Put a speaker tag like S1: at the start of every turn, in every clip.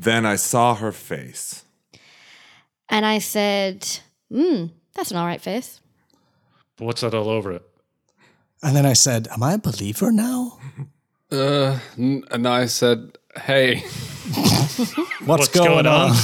S1: Then I saw her face.
S2: And I said, Hmm, that's an all right face.
S3: But what's that all over it?
S4: And then I said, Am I a believer now?
S5: Uh, n- and I said, "Hey,
S4: What's, going, on?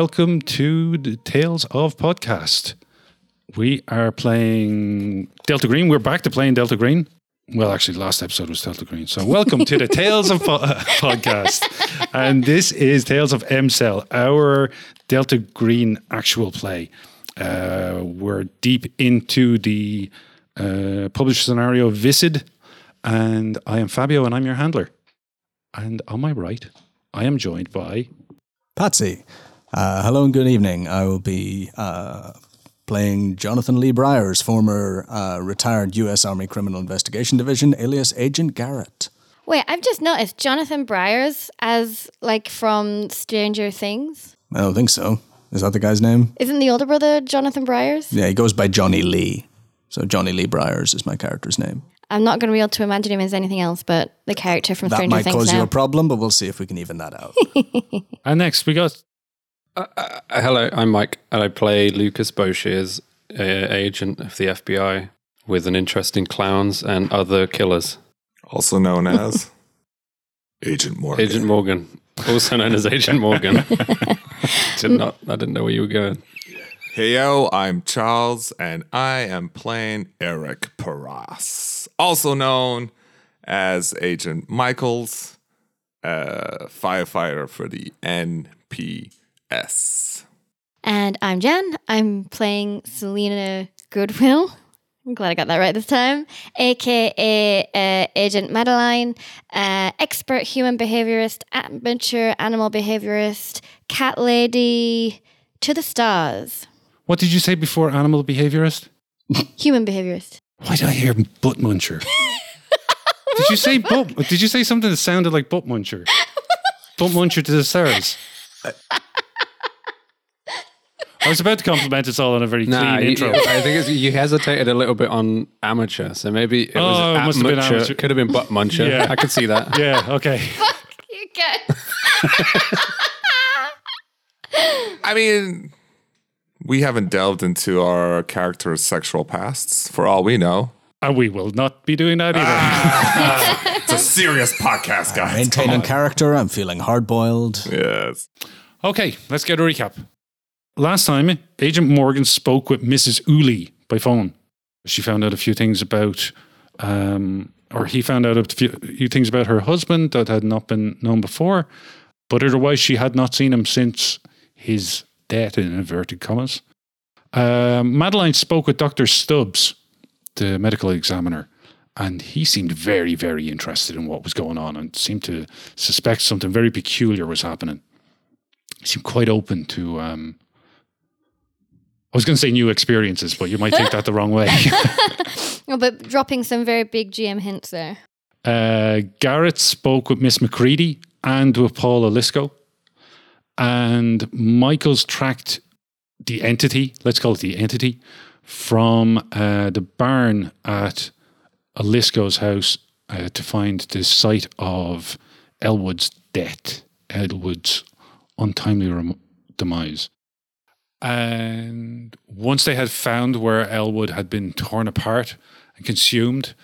S3: Welcome to the Tales of Podcast. We are playing Delta Green. We're back to playing Delta Green. Well, actually, last episode was Delta Green. So, welcome to the Tales of Po- Podcast. And this is Tales of M Cell, our Delta Green actual play. Uh, we're deep into the uh, publisher scenario Viscid. And I am Fabio, and I'm your handler. And on my right, I am joined by
S4: Patsy. Uh, hello and good evening. I will be uh, playing Jonathan Lee Byers, former uh, retired U.S. Army Criminal Investigation Division, alias Agent Garrett.
S2: Wait, I've just noticed Jonathan Byers as like from Stranger Things.
S4: I don't think so. Is that the guy's name?
S2: Isn't the older brother Jonathan Byers?
S4: Yeah, he goes by Johnny Lee. So Johnny Lee Byers is my character's name.
S2: I'm not going to be able to imagine him as anything else but the character from
S4: That
S2: Stranger Things.
S4: That might cause
S2: now.
S4: you a problem, but we'll see if we can even that out.
S3: And next, we got
S5: uh, hello, I'm Mike, and I play Lucas Boshiers, uh, agent of the FBI, with an interest in clowns and other killers.
S1: Also known as Agent Morgan.
S5: Agent Morgan, also known as Agent Morgan. Did not, I didn't know where you were going.
S1: Hey yo, I'm Charles, and I am playing Eric Paras, also known as Agent Michaels, uh, firefighter for the NPS.
S2: And I'm Jen. I'm playing Selena Goodwill. I'm glad I got that right this time. AKA uh, Agent Madeline, uh, expert human behaviorist, amateur animal behaviorist, cat lady, to the stars.
S3: what did you say before? Animal behaviorist.
S2: Human behaviorist.
S3: Why did I hear butt muncher? did you say butt? Did you say something that sounded like butt muncher? butt muncher to the stars. I was about to compliment us all on a very
S5: Nah,
S3: clean
S5: you-
S3: intro.
S5: I think it's, you hesitated a little bit on amateur, so maybe it was
S3: Oh, it must have been amateur.
S5: Could have been butt muncher.
S3: Yeah.
S5: I could see that.
S3: yeah. Okay.
S2: Fuck you guys.
S1: I mean, we haven't delved into our character's sexual pasts, for all we know.
S3: And we will not be doing that either. Ah.
S1: It's a serious podcast, guys.
S4: Maintaining character, I'm feeling hard boiled.
S1: Yes.
S3: Okay, let's get a recap. Last time, Agent Morgan spoke with Mrs. Uli by phone. She found out a few things about, um, or he found out a few, things about her husband that had not been known before, but otherwise she had not seen him since his death, in inverted commas. Um, Madeline spoke with Dr. Stubbs, the medical examiner, and he seemed very, very interested in what was going on and seemed to suspect something very peculiar was happening He seemed quite open to um was going to say new experiences, but you might take that the wrong way.
S2: But dropping some very big GM hints there.
S3: Uh, Garrett spoke with Miss McCready and with Paula Lisco. And Michael's tracked the entity, let's call it the entity, from uh, the barn at Alisco's house uh, to find the site of Elwood's death, Elwood's untimely rem- demise. And once they had found where Elwood had been torn apart and consumed,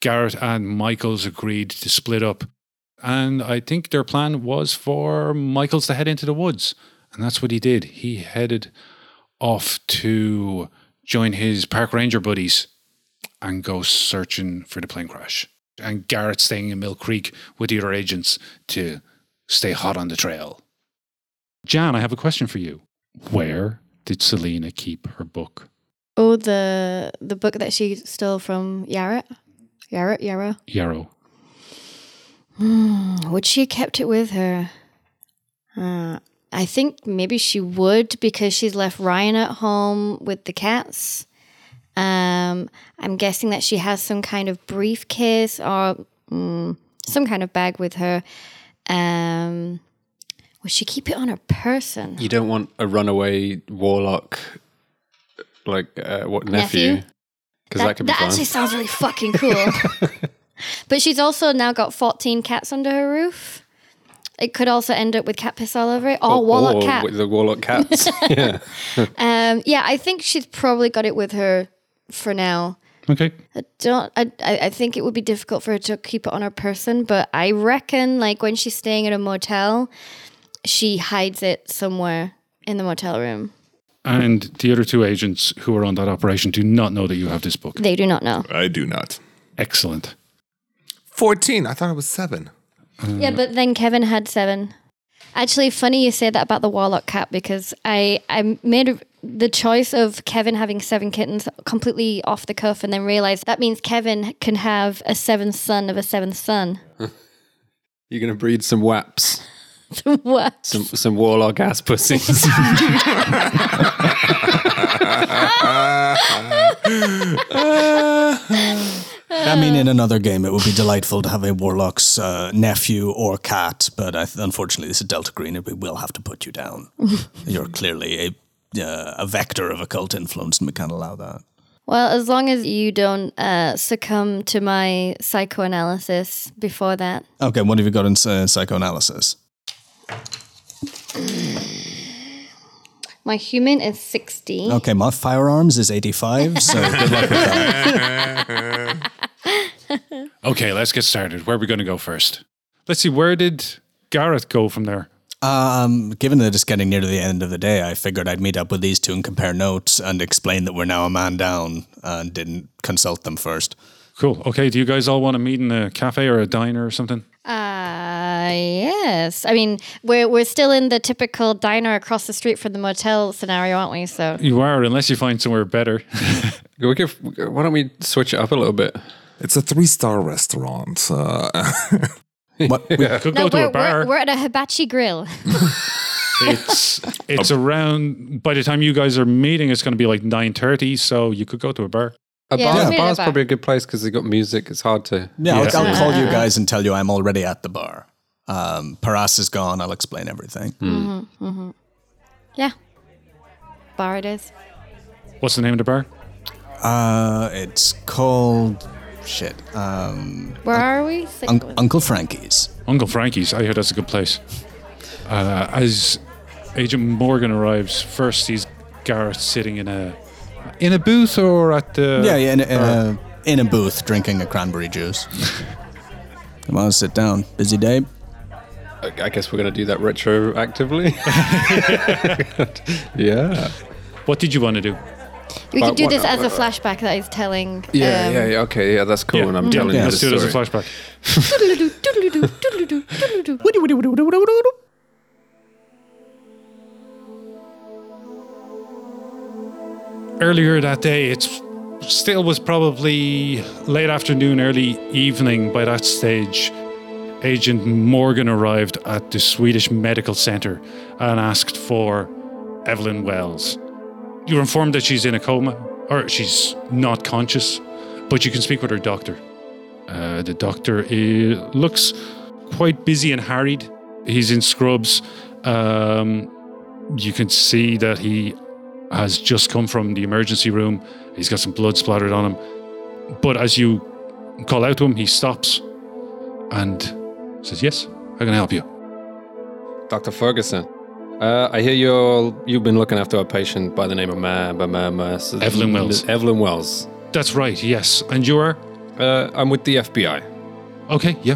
S3: Garrett and Michaels agreed to split up. And I think their plan was for Michaels to head into the woods. And that's what he did. He headed off to join his park ranger buddies and go searching for the plane crash. And Garrett staying in Mill Creek with the other agents to stay hot on the trail. Jan, I have a question for you. Where did Selena keep her book?
S2: Oh, the the book that she stole from Yarra, Yarra, Yarrow.
S3: Yarrow.
S2: Would she have kept it with her? Uh, I think maybe she would because she's left Ryan at home with the cats. Um, I'm guessing that she has some kind of briefcase or mm, some kind of bag with her. Um, would she keep it on her person?
S5: You don't want a runaway warlock, like uh, what nephew?
S2: Nephew?
S5: Because that, could be
S2: that
S5: fun.
S2: actually sounds really fucking cool. but she's also now got 14 cats under her roof. It could also end up with cat piss all over it. Or, warlock
S5: or
S2: cat.
S5: with the warlock cats. yeah.
S2: Um, yeah, I think she's probably got it with her for now.
S3: Okay.
S2: I don't. I, I I think it would be difficult for her to keep it on her person, but I reckon like when she's staying at a motel, she hides it somewhere in the motel room.
S3: And the other two agents who are on that operation do not know that you have this book.
S2: They do not know.
S1: I do not.
S3: Excellent.
S1: 14. I thought it was seven.
S2: Yeah, uh, but then Kevin had seven. Actually, funny you say that about the warlock cat because I I made the choice of Kevin having seven kittens completely off the cuff, and then realized that means Kevin can have a seventh son of a seventh son.
S5: You're going to breed some waps,
S2: what?
S5: some, some warlock ass pussies.
S4: I mean, in another game, it would be delightful to have a warlock's uh, nephew or cat, but I th- unfortunately, this is Delta Green, and we will have to put you down. You're clearly a uh, a vector of occult influence, and we can't allow that.
S2: Well, as long as you don't uh, succumb to my psychoanalysis before that.
S4: Okay, what have you got in uh, psychoanalysis?
S2: My human is 60.
S4: Okay, my firearms is 85, so good luck with that.
S3: Okay, let's get started. Where are we going to go first? Let's see. Where did Gareth go from there?
S4: Um, given that it's getting near to the end of the day, I figured I'd meet up with these two and compare notes and explain that we're now a man down and didn't consult them first.
S3: Cool. Okay. Do you guys all want to meet in a cafe or a diner or something?
S2: Uh, yes. I mean, we're, we're still in the typical diner across the street from the motel scenario, aren't we? So,
S3: You are, unless you find somewhere better.
S5: we could, why don't we switch it up a little bit?
S1: It's a three star restaurant. Uh,
S4: What?
S3: We could
S2: no,
S3: go to
S2: we're,
S3: a bar.
S2: We're, we're at a hibachi grill.
S3: it's it's around. By the time you guys are meeting, it's going to be like nine thirty. So you could go to a bar.
S5: A
S2: Yeah,
S5: bar,
S2: let's
S5: a
S2: meet at a
S5: bar's
S2: bar.
S5: probably a good place because they've got music. It's hard to.
S4: Yeah, I'll, I'll call you guys and tell you I'm already at the bar. Um, Paras is gone. I'll explain everything.
S2: yeah. Bar it is.
S3: What's the name of the bar?
S4: Uh, it's called shit. Um,
S2: Where are we?
S4: Un- Uncle Frankie's.
S3: Uncle Frankie's. I hear that's a good place. Uh, as Agent Morgan arrives, first he's Gareth sitting in a in a booth or at the
S4: Yeah, yeah, in, a- in a in a booth drinking a cranberry juice. Come on, sit down. Busy day.
S5: I I guess we're going to do that retroactively. yeah.
S3: What did you want to do?
S2: we
S5: But
S2: could do
S5: what-
S2: this as a
S5: uh,
S2: flashback that he's telling.
S5: Yeah,
S2: um,
S5: yeah, yeah. Okay, yeah, that's cool.
S3: Yeah.
S5: And I'm
S3: Yeah.
S5: telling
S4: Yeah,
S5: you
S3: Let's
S5: the
S3: do it as a flashback. Earlier that day, it still was probably late afternoon, early evening by that stage. Agent Morgan arrived at the Swedish Medical Center and asked for Evelyn Wells. You were informed that she's in a coma, or she's not conscious, but you can speak with her doctor. Uh, the doctor i looks quite busy and harried. He's in scrubs. Um, you can see that he has just come from the emergency room. He's got some blood splattered on him. But as you call out to him, he stops and says, Yes, how can I help you?
S5: Dr. Ferguson. Uh, I hear you're you've been looking after a patient by the name of Ma, Ma, Ma, Ma,
S3: Evelyn Wells.
S5: Evelyn Wells.
S3: That's right, yes. And you are?
S5: Uh, I'm with the FBI.
S3: Okay, yeah.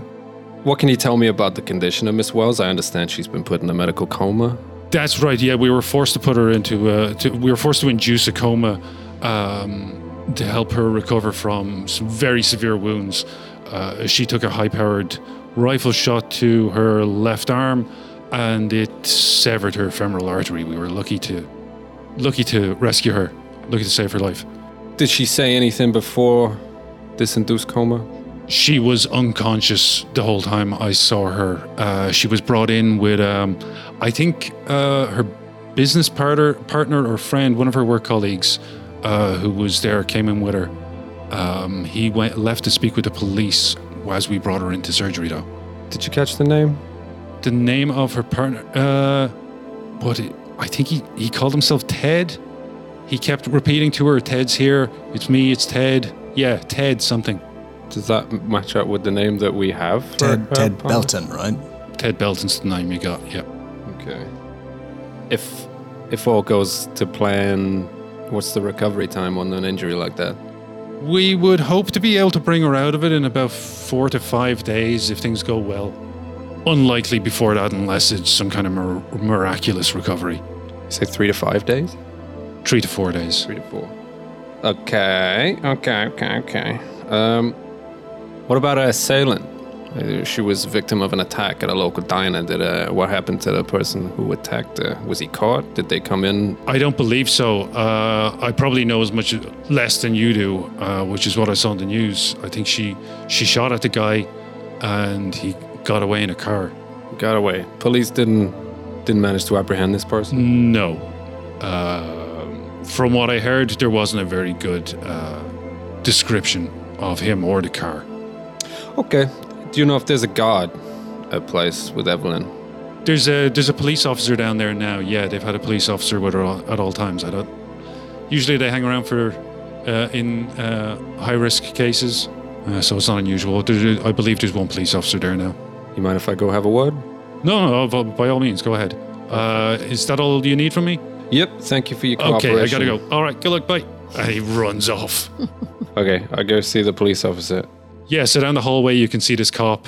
S5: What can you tell me about the condition of Miss Wells? I understand she's been put in a medical coma.
S3: That's right. Yeah, we were forced to put her into. Uh, to, we were forced to induce a coma um, to help her recover from some very severe wounds. Uh, she took a high-powered rifle shot to her left arm, and it severed her femoral artery. We were lucky to lucky to rescue her, lucky to save her life.
S5: Did she say anything before this induced coma?
S3: She was unconscious the whole time I saw her. Uh, she was brought in with, um, I think, uh, her business partner, partner or friend, one of her work colleagues, uh, who was there, came in with her. Um, he went left to speak with the police as we brought her into surgery, though.
S5: Did you catch the name?
S3: The name of her partner, uh, what? It, I think he he called himself Ted. He kept repeating to her, "Ted's here. It's me. It's Ted. Yeah, Ted something.
S5: Does that match up with the name that we have?
S4: Ted, Ted
S5: partner?
S4: Belton, right?
S3: Ted Belton's the name you got. Yep.
S5: Okay. If if all goes to plan, what's the recovery time on an injury like that?
S3: We would hope to be able to bring her out of it in about four to five days if things go well. Unlikely before that, unless it's some kind of mir- miraculous recovery.
S5: Say three to five days.
S3: Three to four days.
S5: Three to four. Okay. Okay. Okay. Okay. Um, what about her assailant? Uh, She was victim of an attack at a local diner. Did uh, what happened to the person who attacked her? Was he caught? Did they come in?
S3: I don't believe so. Uh, I probably know as much less than you do, uh, which is what I saw in the news. I think she she shot at the guy, and he got away in a car.
S5: Got away. Police didn't didn't manage to apprehend this person.
S3: No. Uh, from what I heard, there wasn't a very good uh, description of him or the car.
S5: Okay. Do you know if there's a guard at place with Evelyn?
S3: There's a there's a police officer down there now. Yeah, they've had a police officer with her all, at all times. I don't. Usually they hang around for uh, in uh, high risk cases, uh, so it's not unusual. There, I believe there's one police officer there now.
S5: You mind if I go have a word?
S3: No, no, by- by all means, go ahead. Uh, is that all you need from me?
S5: Yep. Thank you for your cooperation.
S3: Okay, I gotta go. All right, good luck. Bye. And he runs off.
S5: Okay, I go see the police officer.
S3: Yeah, so down the hallway you can see this cop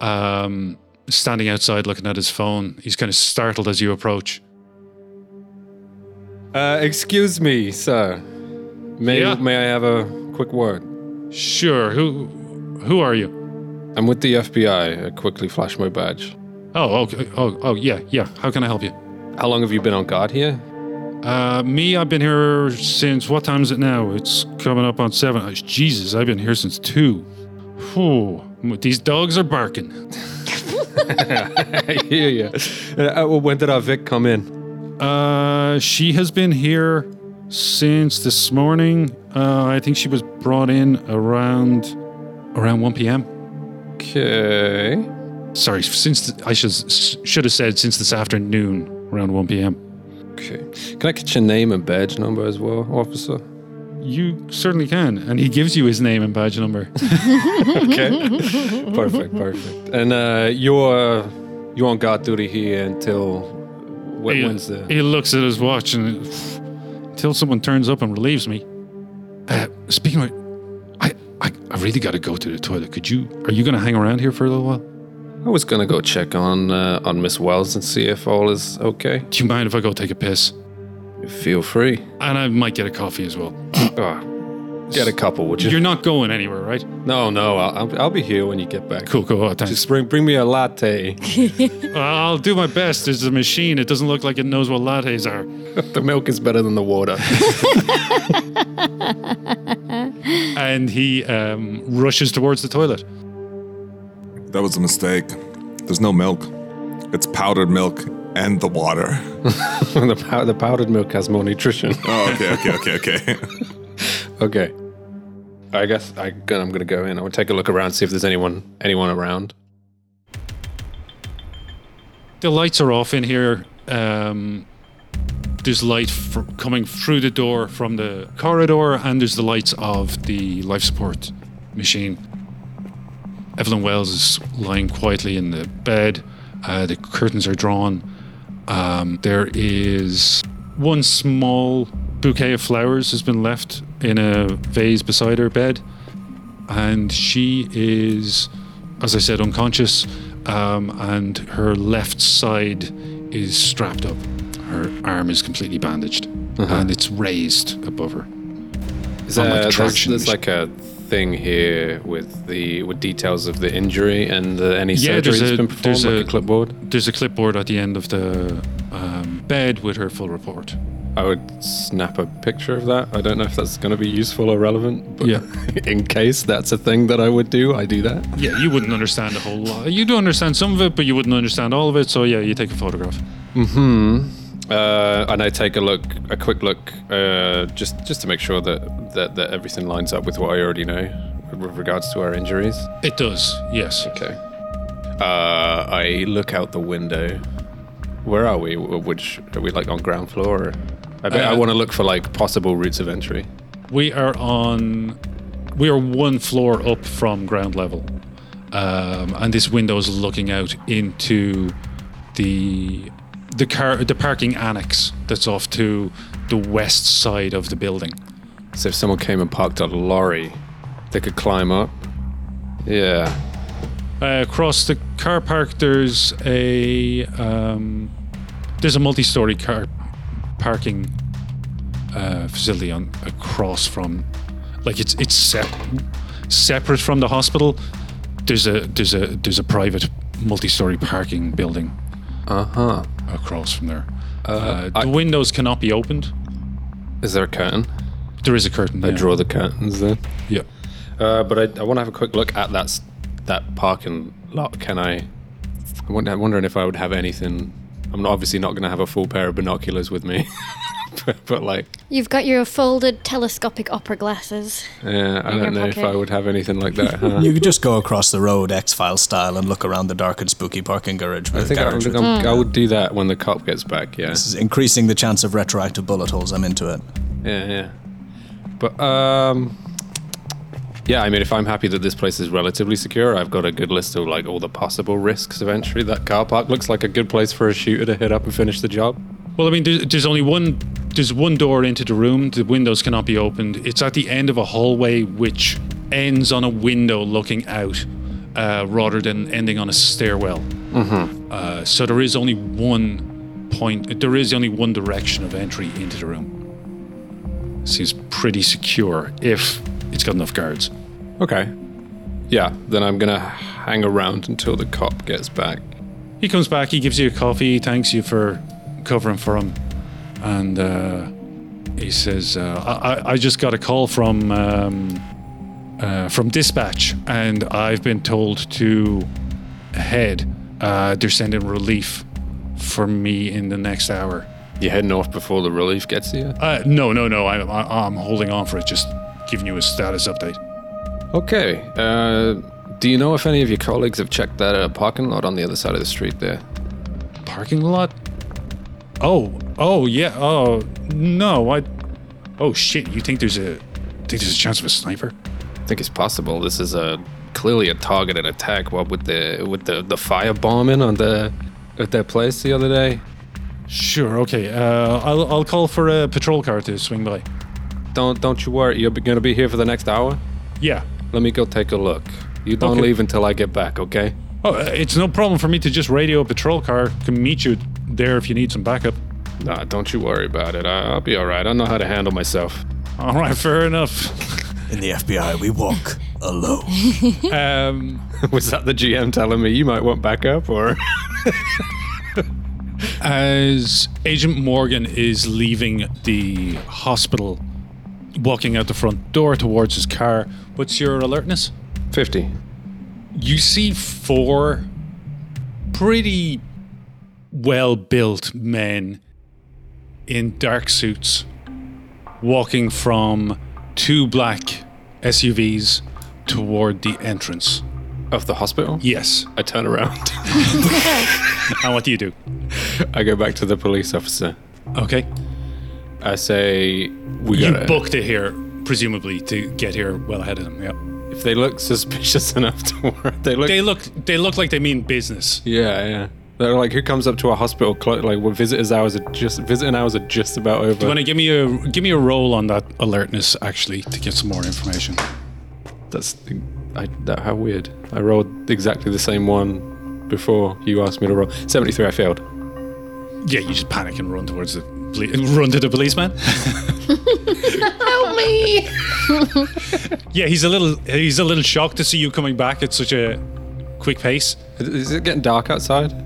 S3: um, standing outside looking at his phone. He's kind of startled as you approach.
S5: Uh, excuse me, sir. May
S3: Yeah?
S5: may I have a quick word?
S3: Sure. Who who are you?
S5: I'm with the FBI. I quickly flash my badge.
S3: Oh, okay. Oh, oh, yeah, yeah. How can I help you?
S5: How long have you been on guard here?
S3: Uh, me, I've been here since what time is it now? It's coming up on seven. Oh, Jesus, I've been here since two. Whew. These dogs are barking.
S5: I hear you. Uh, when did our Vic come in?
S3: Uh, she has been here since this morning. Uh, I think she was brought in around around 1 p.m.
S5: Okay.
S3: Sorry, since the, I should should have said since this afternoon around 1 p.m.
S5: Okay. Can I get your name and badge number as well, officer?
S3: You certainly can, and he gives you his name and badge number.
S5: Okay. perfect. Perfect. And uh, you're you're on guard duty here until when,
S3: he,
S5: when's the?
S3: he looks at his watch and until someone turns up and relieves me. Uh, speaking of, I, I I really got to go to the toilet. Could you? Are you going to hang around here for a little while?
S5: I was gonna go check on uh, on Miss Wells and see if all is okay.
S3: Do you mind if I go take a piss?
S5: Feel free.
S3: And I might get a coffee as well.
S5: Ah, get a couple, would you?
S3: You're not going anywhere, right?
S5: no, no. I'll, I'll, I'll be here when you get back.
S3: Cool, cool. Oh, thanks.
S5: Just bring bring me a latte.
S3: I'll do my best. There's a machine. It doesn't look like it knows what lattes are.
S5: the milk is better than the water.
S3: And he um, rushes towards the toilet.
S1: That was a mistake. There's no milk. It's powdered milk and the water.
S5: the, pow- the powdered milk has more nutrition.
S1: Oh, okay, okay, okay, okay.
S5: okay. I guess I, I'm gonna go in. I'll take a look around, see if there's anyone anyone around.
S3: The lights are off in here. Um, there's light fr- coming through the door from the corridor, and there's the lights of the life support machine. Evelyn Wells is lying quietly in the bed. Uh, the curtains are drawn. Um, there is one small bouquet of flowers has been left in a vase beside her bed, and she is, as I said, unconscious, um, and her left side is strapped up. Her arm is completely bandaged, and it's raised above her.
S5: Is
S3: On, like,
S5: there's like a thing here with the with details of the injury and uh, any
S3: Yeah,
S5: surgery
S3: there's
S5: that's
S3: a-
S5: been performed,
S3: there's
S5: like
S3: a-
S5: a clipboard?
S3: There's a clipboard at the end of the um, bed with her full report.
S5: I would snap a picture of that. I don't know if that's going to be useful or relevant, but
S3: Yeah.
S5: in case that's a thing that I would do, I do that.
S3: Yeah, you wouldn't understand a whole lot. You do understand some of it, but you wouldn't understand all of it. So yeah, you take a photograph.
S5: Hmm. Uh, and I take a look, a quick look, uh, just just to make sure that, that that everything lines up with what I already know with regards to our injuries.
S3: It does, yes.
S5: Okay. Uh, I look out the window. Where are we? Which are we like on ground floor? Or? I bet I
S3: Uh,
S5: want to look for like possible routes of entry.
S3: We are on. We are one floor up from ground level, um, and this window is looking out into the the car the parking annex that's off to the west side of the building.
S5: So if someone came and parked a lorry, they could climb up. Yeah.
S3: Uh, across the car park, there's a um, there's a multi-story car parking uh, facility on across from, like it's it's sep- separate from the hospital. There's a there's a there's a private multi-story parking building
S5: Uh huh.
S3: Across from there. Uh,
S5: I-
S3: the windows cannot be opened.
S5: Is there a curtain?
S3: There is a curtain.
S5: I
S3: yeah.
S5: draw the curtains then.
S3: Yeah.
S5: Uh, but I, I want to have a quick look at that s- that parking lot. Can I? Wonder- I'm wondering if I would have anything. I'm not, obviously not going to have a full pair of binoculars with me, but, but like,
S2: You've got your folded telescopic opera glasses.
S5: yeah, I don't know if. I would have anything like that. Huh?
S4: You could just go across the road, X File style, and look around the dark and spooky parking garage.
S5: I think, I, I,
S4: garage
S5: think
S4: with-
S5: I would do that when the cop gets back. Yeah,
S4: This is increasing the chance of retroactive bullet holes. I'm into it.
S5: yeah, yeah. But um, yeah. I mean, if I'm happy that this place is relatively secure, I've got a good list of like all the possible risks of entry. That car park looks like a good place for a shooter to hit up and finish the job.
S3: Well, I mean, there's, there's only one. There's one door into the room. The windows cannot be opened. It's at the end of a hallway which ends on a window looking out, uh, rather than ending on a stairwell. Mm-hmm. Uh, so there is only one point. There is only one direction of entry into the room. Seems pretty secure if it's got enough guards.
S5: Okay. Yeah, then I'm gonna hang around until the cop gets back.
S3: He comes back. He gives you a coffee. He thanks you for covering for him, and uh, he says, uh, I, I- "I just got a call from um, uh, from dispatch, and I've been told to head. Uh, they're sending relief for me in the next hour.
S5: You heading off before the relief gets here?
S3: Uh, no, no, no. I, I, I'm holding on for it. Just giving you a status update.
S5: Okay. Uh, do you know if any of your colleagues have checked that uh, parking lot on the other side of the street there?
S3: Parking lot. Oh, oh yeah. Oh no. I. Oh shit. You think there's a think there's a chance of a sniper?
S5: I think it's possible. This is a clearly a targeted attack. What with the with the the fire bombing on the at that place the other day?
S3: Sure. Okay. Uh, I'll I'll call for a patrol car to swing by.
S5: Don't don't you worry. You're gonna be here for the next hour.
S3: Yeah.
S5: Let me go take a look. You don't
S3: Okay.
S5: leave until I get back, okay?
S3: Oh, uh, it's no problem for me to just radio a patrol car. Can meet you there if you need some backup.
S5: Nah, don't you worry about it. I, I'll be all right. I know how to handle myself.
S3: All right. Fair enough.
S4: In the FBI, we walk alone.
S3: Um,
S5: Was that the GM telling me you might want backup, or?
S3: as Agent Morgan is leaving the hospital, walking out the front door towards his car, what's your alertness?
S5: Fifty.
S3: you see four pretty well built men in dark suits walking from two black SUVs toward the entrance.
S5: Of the hospital?
S3: Yes.
S5: I turn around.
S3: And what do you do?
S5: I go back to the police officer.
S3: Okay.
S5: I say, we
S3: You
S5: got
S3: booked it here, presumably, to get here well ahead of them. Yeah.
S5: If they look suspicious enough to work, they look.
S3: They look. They look like they mean business.
S5: yeah, yeah. They're like, who comes up to a hospital? Cl- like, well, visitors hours are just visiting hours are just about over.
S3: Do you want to give me a give me a roll on that alertness actually to get some more information?
S5: That's I, that, how weird. I rolled exactly the same one before you asked me to roll. Seventy-three. I failed.
S3: Yeah, you just panic and run towards the Poli- run to the policeman. Help me! yeah, he's a little he's a little shocked to see you coming back at such a quick pace.
S5: Is it getting dark outside?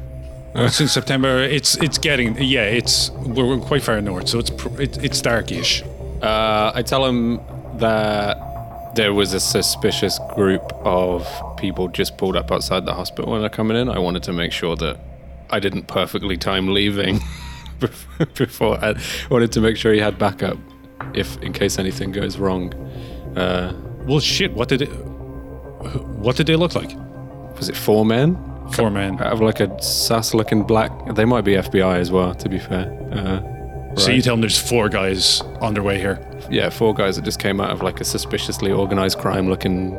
S3: In September. It's it's getting yeah. It's we're, we're quite far north, so it's pr- it, it's darkish.
S5: Uh, I tell him that there was a suspicious group of people just pulled up outside the hospital when they're coming in. I wanted to make sure that I didn't perfectly time leaving before. I wanted to make sure he had backup if in case anything goes wrong. Uh,
S3: Well, shit. What did it? What did they look like?
S5: was it four men?
S3: Four men.
S5: Out of like a sus-looking black. They might be FBI as well. To be fair. Uh,
S3: So you tell them there's four guys on their way here.
S5: yeah, four guys that just came out of like a suspiciously organized crime-looking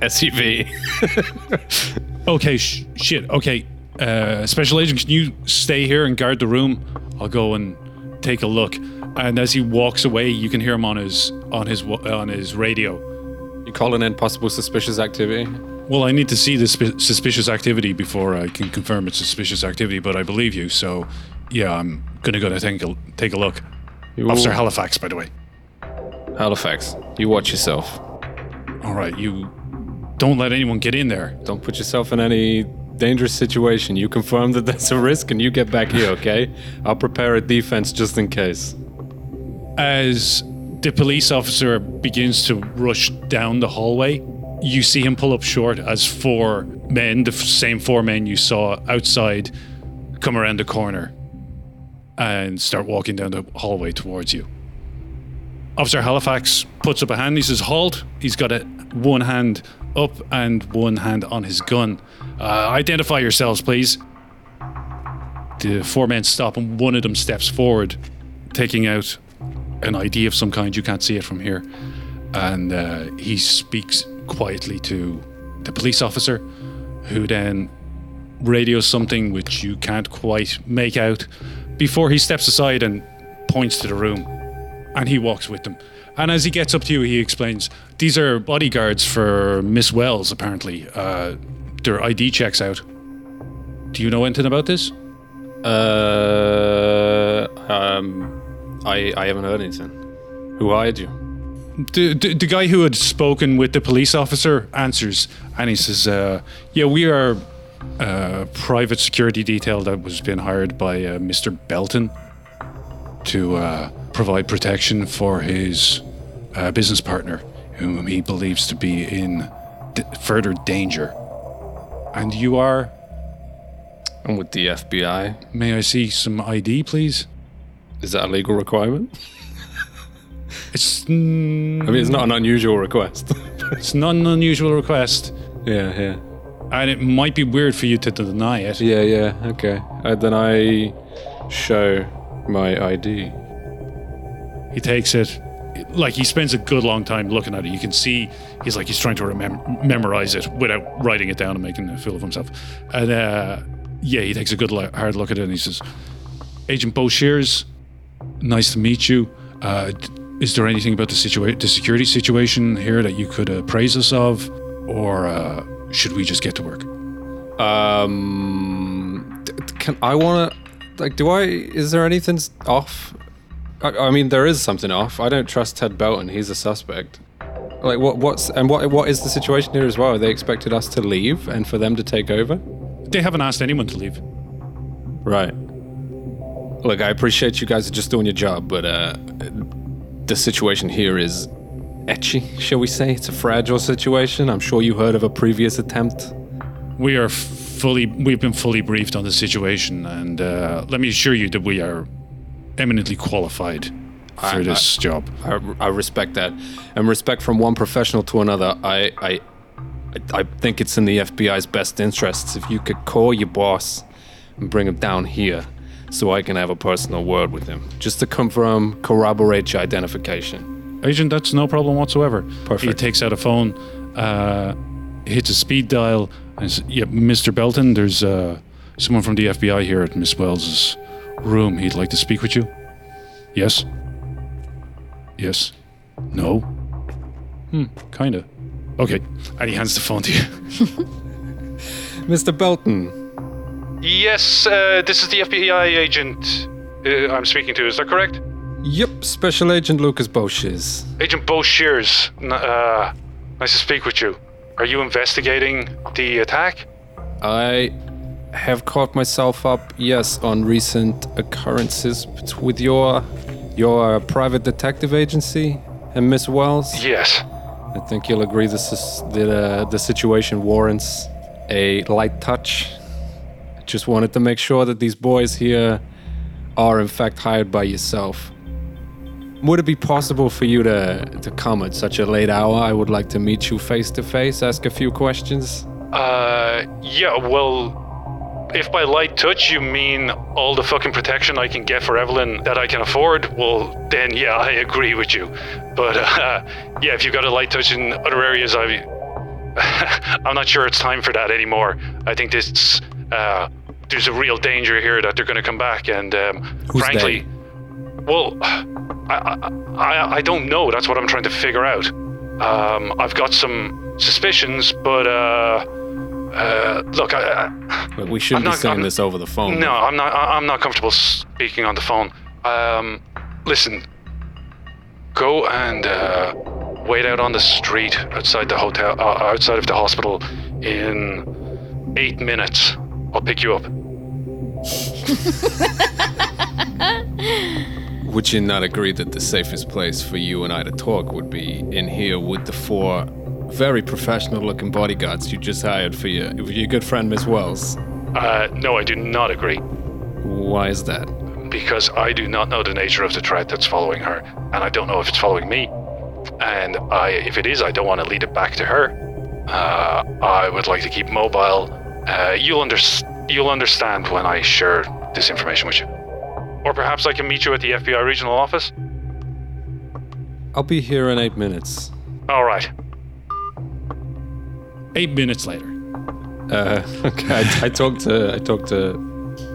S5: SUV.
S3: Okay, sh- shit. Okay, uh, special agent, can you stay here and guard the room? I'll go and take a look. And as he walks away, you can hear him on his on his wa- on his radio.
S5: You calling in possible suspicious activity?
S3: Well, I need to see the sp- suspicious activity before I can confirm it's suspicious activity. But I believe you, so yeah, I'm gonna go to take a take a look.
S5: You
S3: Officer
S5: all-
S3: Halifax, by the way.
S5: Halifax, you watch yourself.
S3: All right, you don't let anyone get in there.
S5: Don't put yourself in any dangerous situation. You confirm that there's a risk and you get back here, okay? I'll prepare a defense just in case.
S3: As the police officer begins to rush down the hallway, you see him pull up short as four men, the same four men you saw outside, come around the corner and start walking down the hallway towards you. Officer Halifax puts up a hand. He says, "Halt!" He's got a one hand up and one hand on his gun. Uh, identify yourselves, please. The four men stop, and one of them steps forward, taking out an ID of some kind. You can't see it from here. And uh, he speaks quietly to the police officer, who then radios something which you can't quite make out before he steps aside and points to the room. And he walks with them. And as he gets up to you, he explains these are bodyguards for Miss Wells, apparently. Uh, their ID checks out. Do you know anything about this?
S5: Uh, um, I, I haven't heard anything. Who hired you?
S3: The, the, the guy who had spoken with the police officer answers and he says, uh, Yeah, we are a private security detail that was being hired by uh, Mr. Belton to uh, provide protection for his uh, business partner, whom he believes to be in d- further danger. And you are,
S5: I'm with the FBI.
S3: may I see some ID, please?
S5: Is that a legal requirement?
S3: It's, mm,
S5: I mean, it's not an unusual request.
S3: it's not an unusual request,
S5: yeah, yeah.
S3: and it might be weird for you to deny it.
S5: Yeah, yeah, okay. Uh, then I show my ID.
S3: He takes it, like he spends a good long time looking at it. You can see he's like he's trying to remem- memorize it without writing it down and making a fool of himself. And uh, yeah, he takes a good hard look at it and he says, "Agent Bo Shears, nice to meet you. Uh, is there anything about the situa- the security situation here that you could appraise us of, or uh, should we just get to work?"
S5: Um, can I want to like? Do I? Is there anything off? I, I mean, there is something off. I don't trust Ted Belton. He's a suspect. Like, what? What's and what? What is the situation here as well? They expected us to leave and for them to take over.
S3: They haven't asked anyone to leave.
S5: Right. Look, I appreciate you guys are just doing your job, but uh, the situation here is etchy, shall we say? It's a fragile situation. I'm sure you heard of a previous attempt.
S3: We are fully, we've been fully briefed on the situation, and uh, let me assure you that we are eminently qualified for
S5: I-
S3: this job.
S5: I, I respect that, and respect from one professional to another. I, I, I- I think it's in the FBI's best interests if you could call your boss and bring him down here, so I can have a personal word with him, just to confirm, corroborate your identification.
S3: Agent, that's no problem whatsoever.
S5: Perfect.
S3: He takes out a phone, uh, hits a speed dial, and says, "Yeah, Mr. Belton, there's uh, someone from the FBI here at Miss Wells's room. He'd like to speak with you." Yes. Yes. No. Hmm. Kinda. Okay. And he hands the phone to you.
S5: Mr. Belton,
S3: Yes, uh, this is the FBI agent. uh, I'm speaking to. Is that correct?
S5: Yep, Special Agent Lucas Boshes.
S3: Agent Bo Shears. n- Uh, nice to speak with you. Are you investigating the attack?
S5: I have caught myself up, yes, on recent occurrences with your your private detective agency and Miss Wells.
S3: Yes.
S5: I think you'll agree this is that uh, the situation warrants a light touch. Just wanted to make sure that these boys here are in fact hired by yourself. Would it be possible for you to to come at such a late hour? I would like to meet you face to face, ask a few questions.
S3: Uh, yeah, well, if by light touch you mean all the fucking protection I can get for Evelyn that I can afford, well, then yeah, I agree with you. But uh, yeah, if you've got a light touch in other areas, I, I'm not sure it's time for that anymore. I think this, uh, there's a real danger here that they're going to come back, and um, frankly, well, I, I, I, don't know. That's what I'm trying to figure out. Um, I've got some suspicions, but uh, uh, look, I, I,
S5: But we shouldn't
S3: I'm
S5: be
S3: not-
S5: saying
S3: I'm-
S5: this over the phone.
S3: no, I'm not. I'm not comfortable speaking on the phone. Um, listen, go and uh, wait out on the street outside the hotel, uh, outside of the hospital, in eight minutes. I'll pick you up.
S5: Would you not agree that the safest place for you and I to talk would be in here with the four very professional looking bodyguards you just hired for your, for your good friend Miss Wells?
S3: Uh, no, I do not agree
S5: Why is that?
S3: because I do not know the nature of the threat that's following her, and I don't know if it's following me. And I, if it is, I don't want to lead it back to her. Uh, I would like to keep mobile. Uh, you'll under, you'll understand when I share this information with you. Or perhaps I can meet you at the FBI regional office.
S5: I'll be here in eight minutes.
S3: All right. Eight minutes later.
S5: Uh, okay, I, I talked to I talked to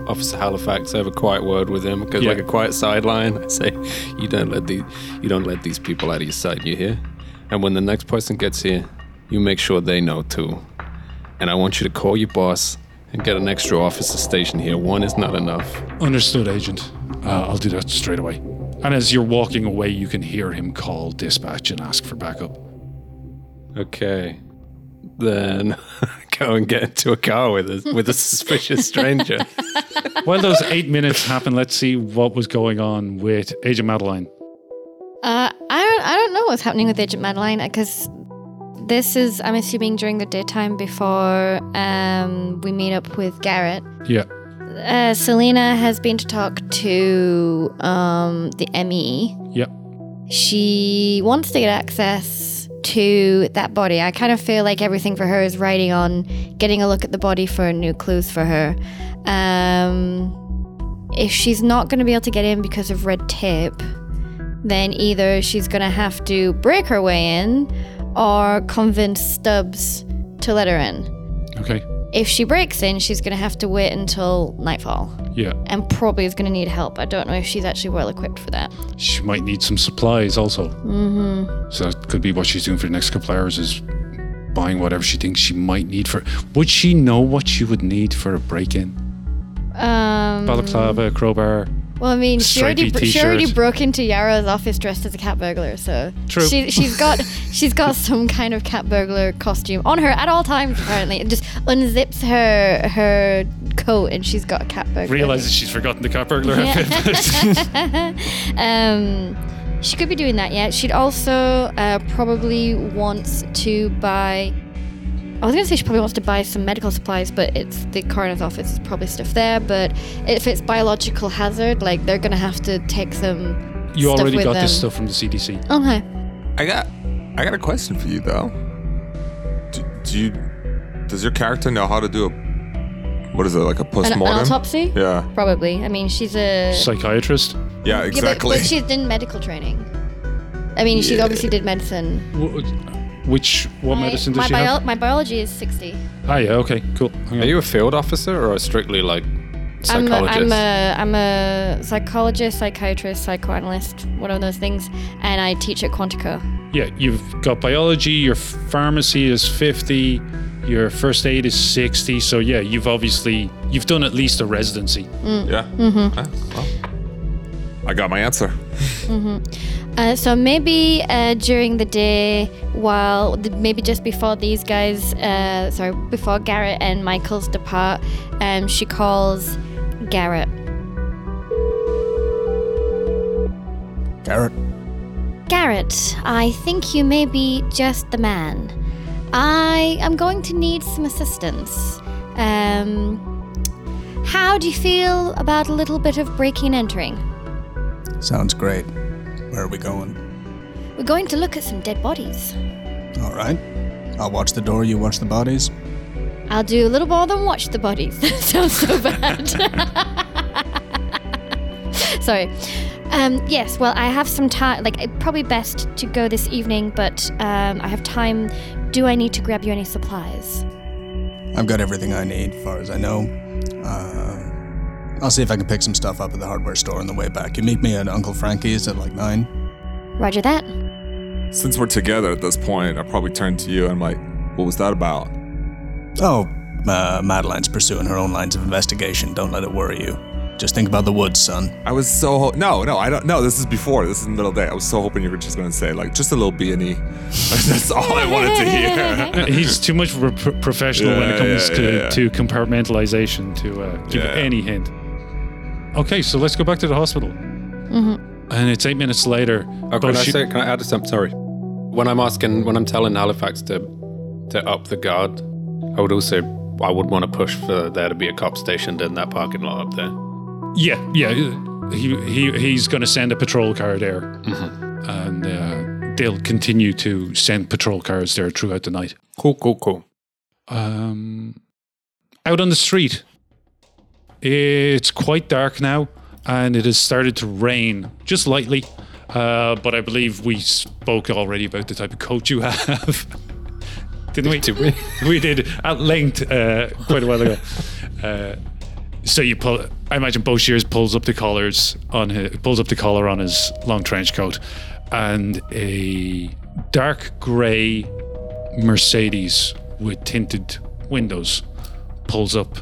S5: Officer Halifax. I have a quiet word with him because
S3: Yeah.
S5: like a quiet sideline. I say, you don't let the you don't let these people out of your sight. You hear? And when the next person gets here, you make sure they know too. And I want you to call your boss and get an extra officer station here. One is not enough.
S3: Understood, Agent. Uh, I'll do that straight away. And as you're walking away, you can hear him call dispatch and ask for backup.
S5: Okay. Then go and get into a car with a with a suspicious stranger.
S3: While those eight minutes happen, let's see what was going on with Agent Madeline.
S2: Uh, I don't, I don't know what's happening with Agent Madeline because this is, I'm assuming, during the daytime before um, we meet up with Garrett.
S3: Yeah.
S2: Uh, Selena has been to talk to um, the ME.
S3: Yep.
S2: She wants to get access to that body. I kind of feel like everything for her is riding on getting a look at the body for new clues for her. Um, if she's not going to be able to get in because of red tape, then either she's going to have to break her way in or convince Stubbs to let her in.
S3: Okay.
S2: If she breaks in, she's going to have to wait until nightfall
S3: Yeah.
S2: and probably is going to need help. I don't know if she's actually well equipped for that.
S3: She might need some supplies also. Mm-hmm. So that could be what she's doing for the next couple hours is buying whatever she thinks she might need for. Would she know what she would need for a break-in?
S2: Um,
S3: Balaclava, crowbar.
S2: Well, I mean, she already, she already broke into Yara's office dressed as a cat burglar, so
S3: True.
S2: She, she's got she's got some kind of cat burglar costume on her at all times. Apparently, it just unzips her her coat and she's got a cat burglar.
S3: Realizes she's forgotten the cat burglar outfit.
S2: Um, she could be doing that, yeah. She'd also uh, probably wants to buy. I was going to say she probably wants to buy some medical supplies, but it's the coroner's office. There's probably stuff there. But if it's biological hazard, like they're going to have to take some.
S3: you
S2: stuff
S3: already
S2: with
S3: got
S2: them.
S3: this stuff from the CDC.
S2: Okay.
S1: Oh, I got I got a question for you though. Do, do you does your character know how to do a what is it like a
S2: An, an
S1: postmortem?
S2: autopsy?
S1: Yeah.
S2: Probably. I mean, she's a.
S3: Psychiatrist.
S1: Yeah,
S2: Yeah, but-
S1: exactly.
S2: but, she's in medical training. I mean, she obviously did medicine.
S3: Wh- Which what
S2: My-
S3: medicine does
S2: my
S3: she
S2: bio-
S3: have?
S2: My biology is 60.
S3: Ah, yeah. Okay. Cool. Hang
S5: Are
S3: on.
S5: you a field officer or a strictly like
S2: I'm a,
S5: psychologist?
S2: I'm a I'm a psychologist, psychiatrist, psychoanalyst, one of those things, and I teach at Quantico.
S3: Yeah, you've got biology. Your pharmacy is fifty. Your first aid is sixty. So yeah, you've obviously you've done at least a residency.
S1: yeah.
S2: Mm-hmm.
S1: Well, I got my answer.
S2: Uh, so maybe uh, during the day, while maybe just before these guys, uh, sorry, before Garrett and Michaels depart, um, she calls Garrett.
S4: Garrett,
S2: Garrett, I think you may be just the man. I am going to need some assistance. Um, how do you feel about a little bit of breaking and entering?
S4: sounds great. Where are we going?
S2: We're going to look at some dead bodies.
S4: All right. I'll watch the door, you watch the bodies.
S2: I'll do a little more than watch the bodies. that sounds so bad. Sorry. Um, yes, well, I have some time. Like, probably best to go this evening, but um, I have time. Do I need to grab you any supplies?
S4: I've got everything I need, as far as I know. Uh, I'll see if I can pick some stuff up at the hardware store on the way back. You meet me at Uncle Frankie's at like 9.
S2: Roger that.
S1: Since we're together at this point, I'll probably turn to you and I'm like, what was that about?
S4: Oh, uh, Madeline's pursuing her own lines of investigation. Don't let it worry you. Just think about the woods, son.
S1: I was so ho- no, no, I don't. No, this is before. This is in the middle of the day. I was so hoping you were just going to say like just a little B and E. That's all I wanted to hear.
S3: He's too much of a pro- professional when it
S1: Yeah,
S3: comes
S1: yeah,
S3: to,
S1: yeah, yeah.
S3: to compartmentalization to uh, give
S1: Yeah.
S3: any hint. Okay, so let's go back to the hospital. And it's eight minutes later.
S5: Oh,
S3: but
S5: can I
S3: she-
S5: say? Can I add something? Sorry. When I'm asking, when I'm telling Halifax to to up the guard, I would also, I would want to push for there to be a cop stationed in that parking lot up there.
S3: Yeah, yeah. He he he's going to send a patrol car there,
S5: Mm-hmm.
S3: and uh, they'll continue to send patrol cars there throughout the night.
S5: Cool, cool, cool.
S3: Um, out on the street, it's quite dark now, and it has started to rain just lightly. Uh, but I believe we spoke already about the type of coat you have, didn't we?
S5: Did we?
S3: we did at length uh, quite a while ago. Uh, so you pull. I imagine Bo Shears pulls up the collars on his pulls up the collar on his long trench coat, and a dark grey Mercedes with tinted windows pulls up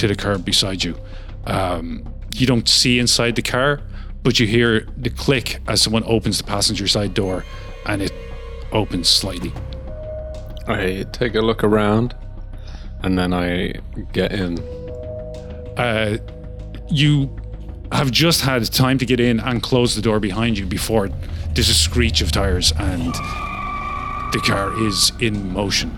S3: to the curb beside you. Um, you don't see inside the car, but you hear the click as someone opens the passenger side door, and it opens slightly.
S5: I take a look around, and then I get in.
S3: uh, you have just had time to get in and close the door behind you before there's a screech of tires and the car is in motion.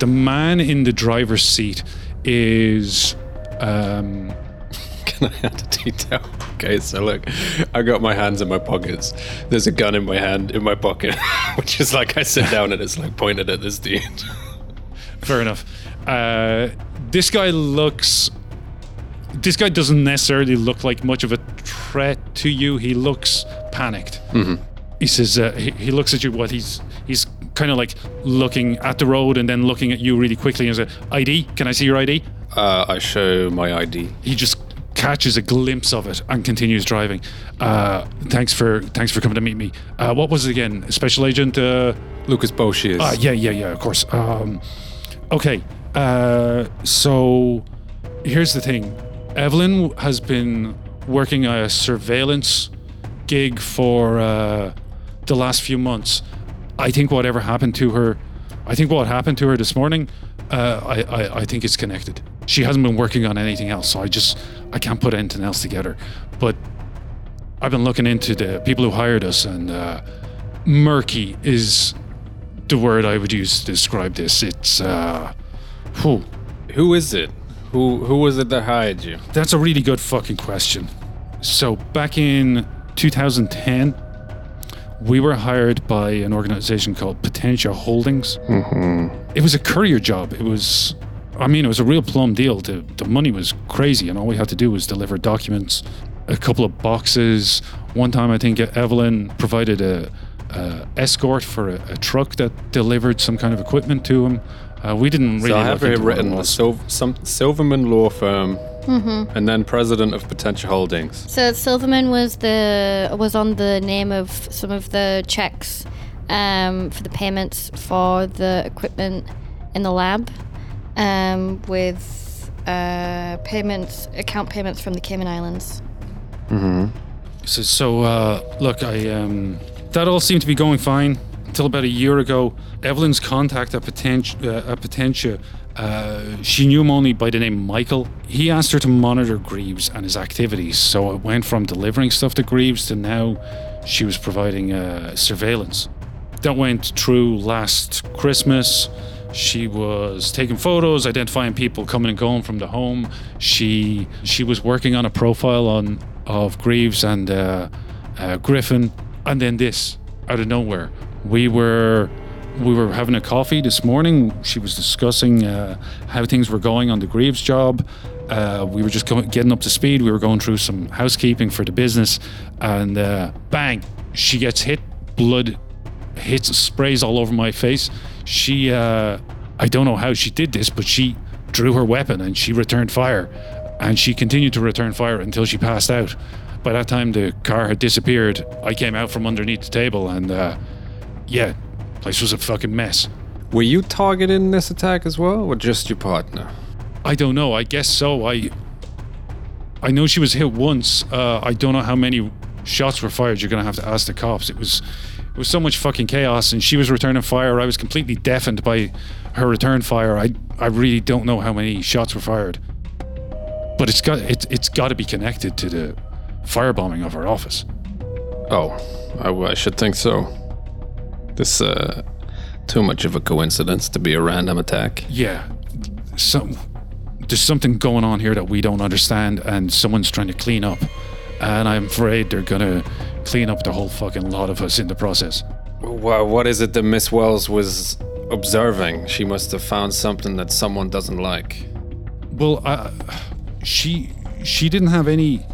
S3: The man in the driver's seat is. Um,
S5: Can I add a detail? Okay, so look, I got my hands in my pockets. There's a gun in my hand in my pocket, which is like I sit down and it's like pointed at this dude.
S3: fair enough. Uh, this guy looks. This guy doesn't necessarily look like much of a threat to you. He looks panicked. He says uh, he, he looks at you. What he's he's kind of like looking at the road and then looking at you really quickly and says, "ID? Can I see your ID?"
S5: Uh, I show my ID.
S3: He just catches a glimpse of it and continues driving. Uh, thanks for thanks for coming to meet me. Uh, what was it again? Special Agent. Uh,
S5: Lucas Boschiers.
S3: Ah, yeah, yeah, yeah, of course. Um, okay, uh, so here's the thing Evelyn has been working a surveillance gig for uh, the last few months. I think whatever happened to her, I think what happened to her this morning, uh, I, I, I think it's connected. She hasn't been working on anything else, so I just I can't put anything else together. But I've been looking into the people who hired us, and uh, murky is the word I would use to describe this. It's uh, whew,
S5: Who is it? Who who was it that hired you?
S3: that's a really good fucking question. So back in 2010, we were hired by an organization called Potentia Holdings. It was a courier job. It was, I mean, it was a real plum deal. The, the money was crazy, and all we had to do was deliver documents, a couple of boxes. One time, I think Evelyn provided a, a escort for a, a truck that delivered some kind of equipment to him. Uh, we didn't really.
S5: So I have
S3: look
S5: here
S3: into what it
S5: written
S3: was.
S5: Sil- some Silverman Law Firm, and then president of Potentia Holdings.
S2: So Silverman was the was on the name of some of the checks um, for the payments for the equipment in the lab, um, with uh, payments account payments from the Cayman Islands.
S3: So, so uh, look, I um, that all seemed to be going fine until about a year ago. Evelyn's contact at Potentia, uh, at Potentia uh, she knew him only by the name Michael. He asked her to monitor Greaves and his activities, so it went from delivering stuff to Greaves to now she was providing uh, surveillance. That went through last Christmas. She was taking photos, identifying people coming and going from the home. She she was working on a profile on of Greaves and uh, uh, Griffin, and then this out of nowhere. We were we were having a coffee this morning. She was discussing uh, how things were going on the Greaves job. Uh, we were just going, getting up to speed. We were going through some housekeeping for the business, and uh, bang, she gets hit. Blood hits, sprays all over my face. She, uh, I don't know how she did this, but she drew her weapon and she returned fire, and she continued to return fire until she passed out. By that time, the car had disappeared. I came out from underneath the table, and uh, yeah, Place was a fucking mess.
S5: Were you targeted in this attack as well, or just your partner?
S3: I don't know. I guess so. I I know she was hit once. Uh, I don't know how many shots were fired. You're gonna have to ask the cops. It was it was so much fucking chaos, and she was returning fire. I was completely deafened by her return fire. I I really don't know how many shots were fired. But it's got it, it's got to be connected to the firebombing of our office.
S5: Oh, I, I should think so. This uh too much of a coincidence to be a random attack.
S3: Yeah, some there's something going on here that we don't understand, and someone's trying to clean up. And I'm afraid they're gonna clean up the whole fucking lot of us in the process.
S5: Well, what is it that Miss Wells was observing? She must have found something that someone doesn't like.
S3: Well, uh, she she didn't have any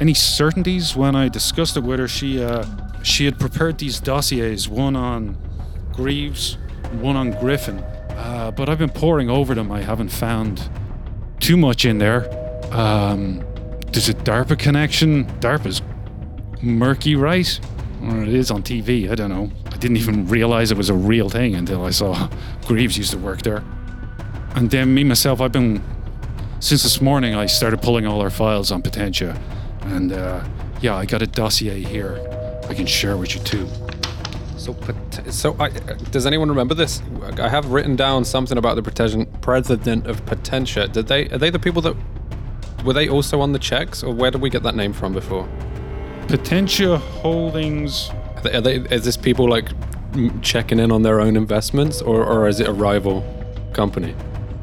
S3: any certainties when I discussed it with her. She uh, she had prepared these dossiers, one on Greaves, one on Griffin. Uh, but I've been poring over them. I haven't found too much in there. Um, there's a DARPA connection. DARPA's murky, right? Or it is on TV. I don't know. I didn't even realize it was a real thing until I saw Greaves used to work there. And then me myself, I've been since this morning. I started pulling all our files on Potentia, and uh, yeah, I got a dossier here. I can share with you too.
S5: So, so I, does anyone remember this? I have written down something about the president of Potentia. Did they? Are they the people that? Were they also on the checks, or where did we get that name from before?
S3: Potentia Holdings.
S5: Are they, are they, is this people like checking in on their own investments, or, or is it a rival company?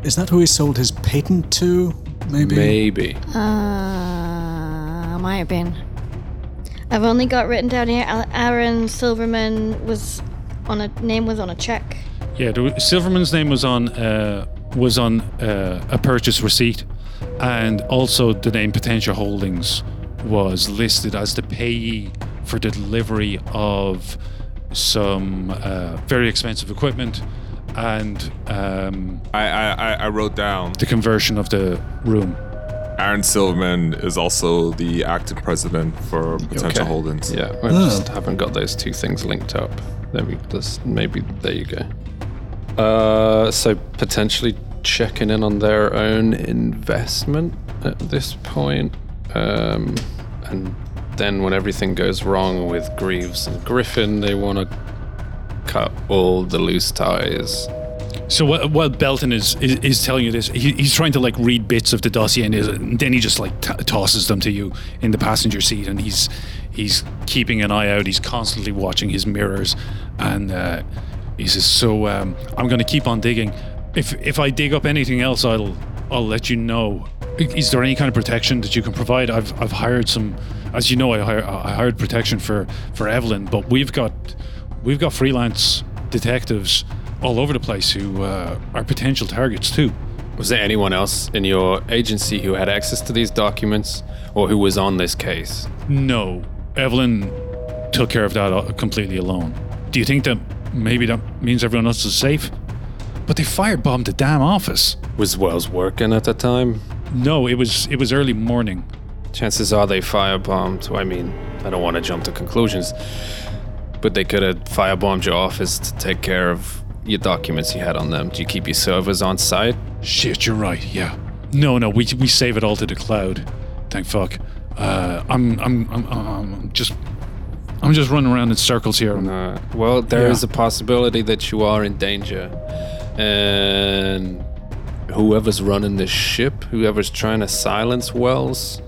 S4: Is that who he sold his patent to? Maybe.
S5: Maybe.
S2: Uh, might have been. I've only got written down here. Aaron Silverman was on a name was on a check.
S3: Yeah, there Silverman's name was on uh, was on uh, a purchase receipt, and also the name Potentia Holdings was listed as the payee for the delivery of some uh, very expensive equipment and um,
S1: I, I, I- I wrote down
S3: the conversion of the room.
S1: Aaron Silverman is also the acting president for Potentia
S5: Okay.
S1: Holdings.
S5: Yeah, I just haven't got those two things linked up. There we just maybe there you go. Uh, so potentially checking in on their own investment at this point, um, and then when everything goes wrong with Greaves and Griffin, they want to cut all the loose ties.
S3: So wh- while Belton is, is is telling you this, he, he's trying to like read bits of the dossier, and, and then he just like t- tosses them to you in the passenger seat, and he's he's keeping an eye out. He's constantly watching his mirrors, and uh, he says, "So um, I'm going to keep on digging. If if I dig up anything else, I'll I'll let you know. Is there any kind of protection that you can provide? I've I've hired some, as you know, I, hire, I hired protection for for Evelyn, but we've got we've got freelance detectives all over the place who uh, are potential targets too.
S5: Was there anyone else in your agency who had access to these documents or who was on this case?
S3: No, Evelyn took care of that uh, completely alone. Do you think that maybe that means everyone else is safe? But they firebombed the damn office.
S5: Was Wells working at the time?
S3: No, it was it was early morning.
S5: Chances are they firebombed. I mean, I don't want to jump to conclusions, but they could have firebombed your office to take care of your documents you had on them. Do you keep your servers on site?
S3: Shit, you're right. Yeah. No, no, we we save it all to the cloud. Thank fuck. Uh, I'm, I'm, I'm, I'm just, I'm just running around in circles here.
S5: Well, there is
S3: Yeah.
S5: a possibility that you are in danger, and whoever's running this ship, whoever's trying to silence Wells,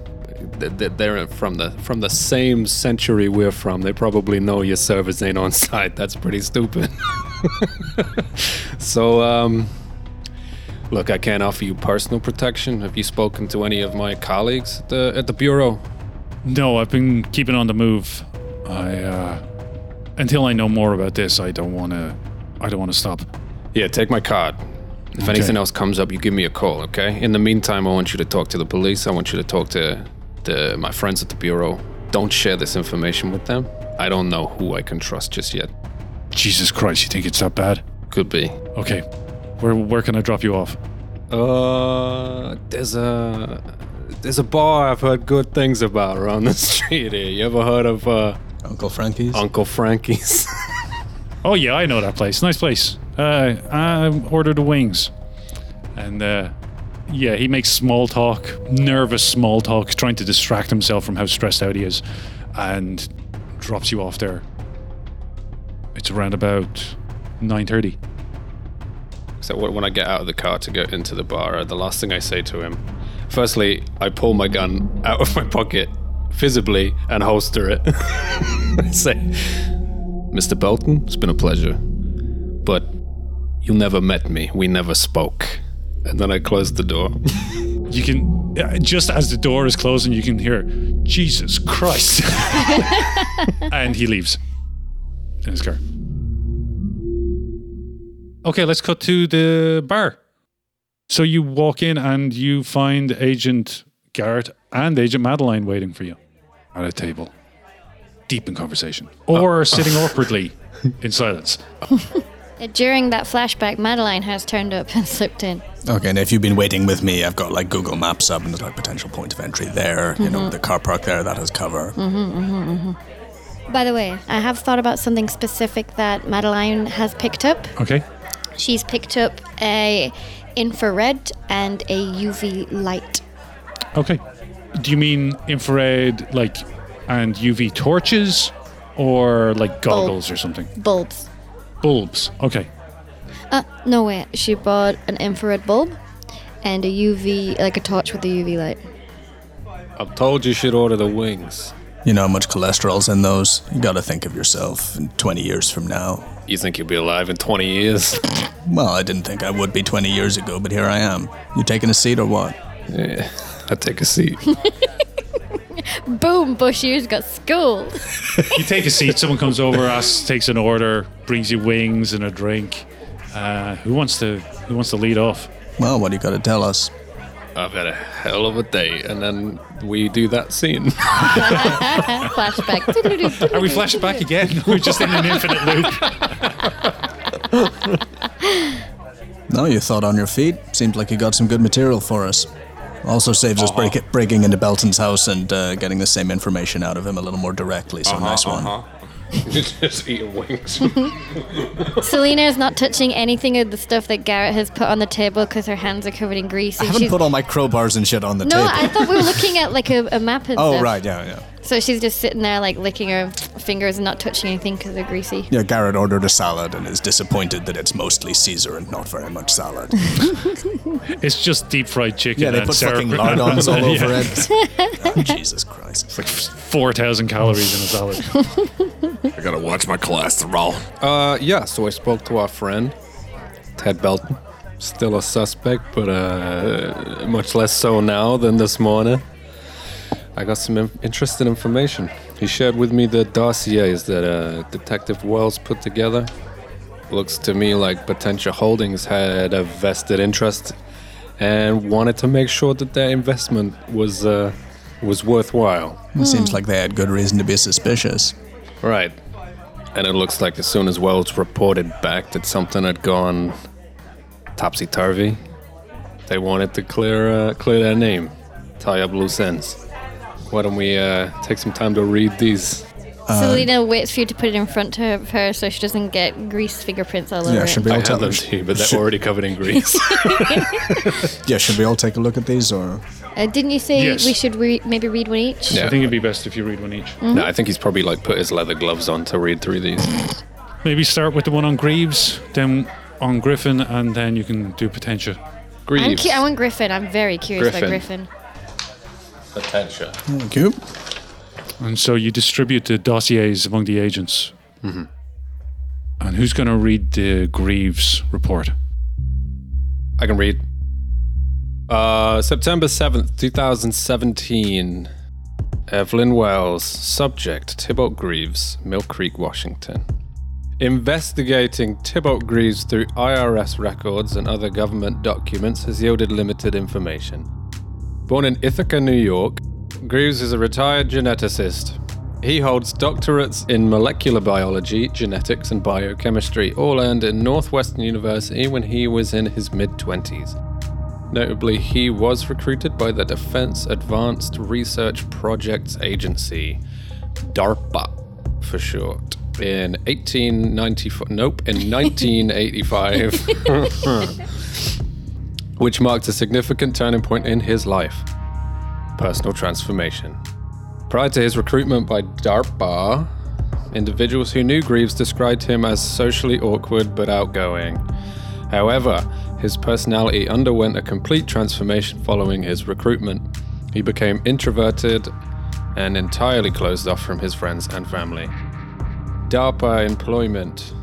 S5: th- th- they're from the from the same century we're from. They probably know your servers ain't on site. That's pretty stupid. so, um, look, I can't offer you personal protection. Have you spoken to any of my colleagues at the at the bureau?
S3: No, I've been keeping on the move. I, uh, until I know more about this, I don't want to, I don't want to stop.
S5: Yeah, take my card. If
S3: Okay.
S5: anything else comes up, you give me a call, okay? In the meantime, I want you to talk to the police. I want you to talk to the, my friends at the bureau. Don't share this information with them. I don't know who I can trust just yet.
S3: Jesus Christ, you think it's that bad?
S5: Could be.
S3: Okay, where, where can I drop you off?
S5: Uh, there's a there's a bar I've heard good things about around the street here. You ever heard of uh,
S4: Uncle Frankie's?
S5: Uncle Frankie's?
S3: Oh yeah, I know that place. Nice place. Uh, I ordered the wings, and uh, yeah, he makes small talk, nervous small talk, trying to distract himself from how stressed out he is, and drops you off there. It's around about nine thirty.
S5: So when I get out of the car to go into the bar, the last thing I say to him, firstly, I pull my gun out of my pocket, visibly, and holster it. I say, Mr. Belton, it's been a pleasure, but you never met me. We never spoke. And then I closed the door.
S3: You can just as the door is closing, you can hear Jesus Christ, and he leaves in his car. Okay, let's cut to the bar. So you walk in and you find Agent Garrett and Agent Madeline waiting for you at a table, deep in conversation, oh. or sitting awkwardly in silence.
S2: During that flashback, Madeline has turned up and slipped in.
S4: Okay, and if you've been waiting with me, I've got like Google Maps up and there's like potential point of entry there. You know, mm-hmm. the car park there that has cover.
S2: Mm-hmm, mm-hmm, By the way, I have thought about something specific that Madeline has picked up.
S3: Okay.
S2: She's picked up a infrared and a UV light.
S3: Okay. Do you mean infrared, like, and UV torches, or like goggles or something?
S2: Bulbs.
S3: Bulbs. Okay.
S2: Uh, no way. She bought an infrared bulb and a UV, like a torch with a UV light.
S5: I've told you she should order the wings.
S4: You know how much cholesterol's in those? You gotta think of yourself in 20 years from now.
S5: You think you'll be alive in 20 years?
S4: Well, I didn't think I would be 20 years ago, but here I am. You taking a seat or what?
S5: yeah, I'll take a seat.
S2: Boom! Bushiers got schooled.
S3: You take a seat. Someone comes over, asks, takes an order, brings you wings and a drink. Uh, who wants to? Who wants to lead off?
S4: Well, what do you gotta tell us?
S5: I've had a hell of a day, and then we do that scene.
S2: Flashback.
S3: Are we flashing back again? We're just in an infinite loop.
S4: No, you thought on your feet. Seems like you got some good material for us. Also saves us uh-huh. break breaking into Belton's house and uh, getting the same information out of him a little more directly. So nice uh-huh, one. Uh-huh.
S5: just eating wings.
S2: Selena is not touching anything of the stuff that Garrett has put on the table because her hands are covered in grease.
S4: I haven't
S2: she's
S4: put all my crowbars and shit on the
S2: no,
S4: table.
S2: No, I thought we were looking at like a, a map and
S4: oh,
S2: stuff.
S4: right, yeah, yeah.
S2: So she's just sitting there like licking her fingers and not touching anything because they're greasy.
S4: Yeah, Garrett ordered a salad and is disappointed that it's mostly Caesar and not very much salad.
S3: It's just deep fried chicken.
S4: Yeah, they
S3: and
S4: put
S3: sour
S4: fucking
S3: cream.
S4: lardons all
S3: Yeah.
S4: over it. Jesus Christ.
S3: It's like four thousand calories in a salad.
S1: I gotta watch my cholesterol.
S5: uh, yeah, so I spoke to our friend, Ted Belton. Still a suspect, but uh, much less so now than this morning. I got some interesting information. He shared with me the dossiers that uh, Detective Wells put together. Looks to me like Potentia Holdings had a vested interest and wanted to make sure that their investment was uh, was worthwhile.
S4: It seems like they had good reason to be suspicious.
S5: Right. And it looks like as soon as Wells reported back that something had gone topsy turvy, they wanted to clear uh, clear their name, tie up loose ends. Why don't we uh, take some time to read these?
S2: Selena waits for you to put it in front of her so she doesn't get grease fingerprints all over
S4: Yeah,
S2: it.
S4: should we
S5: I
S4: all
S5: have
S4: tell
S5: them to you, but they're
S4: should-
S5: already covered in grease.
S4: Yeah, should we all take a look at these or
S2: Uh, didn't you say
S3: Yes.
S2: we should re- maybe read one each?
S5: Yeah.
S3: I think it'd be best if you read one each.
S2: Mm-hmm.
S5: No, I think he's probably like put his leather gloves on to read through these.
S3: Maybe start with the one on Greaves, then on Griffin, and then you can do Potentia.
S2: I'm
S5: Greaves.
S2: cu- I want Griffin. I'm very curious about
S5: Griffin.
S2: Griffin.
S5: Potentia.
S4: Thank you.
S3: And so you distribute the dossiers among the agents. And who's going to read the Greaves report?
S5: I can read. Uh, September 7th, 2017. Evelyn Wells, subject Tybalt Greaves, Mill Creek, Washington. Investigating Tybalt Greaves through IRS records and other government documents has yielded limited information. Born in Ithaca, New York, Greaves is a retired geneticist. He holds doctorates in molecular biology, genetics, and biochemistry, all earned at Northwestern University when he was in his mid 20s. Notably, he was recruited by the Defense Advanced Research Projects Agency, DARPA for short, in 1894. Nope, in 1985, which marked a significant turning point in his life personal transformation. Prior to his recruitment by DARPA, individuals who knew Greaves described him as socially awkward but outgoing. However, his personality underwent a complete transformation following his recruitment. He became introverted and entirely closed off from his friends and family. DARPA employment.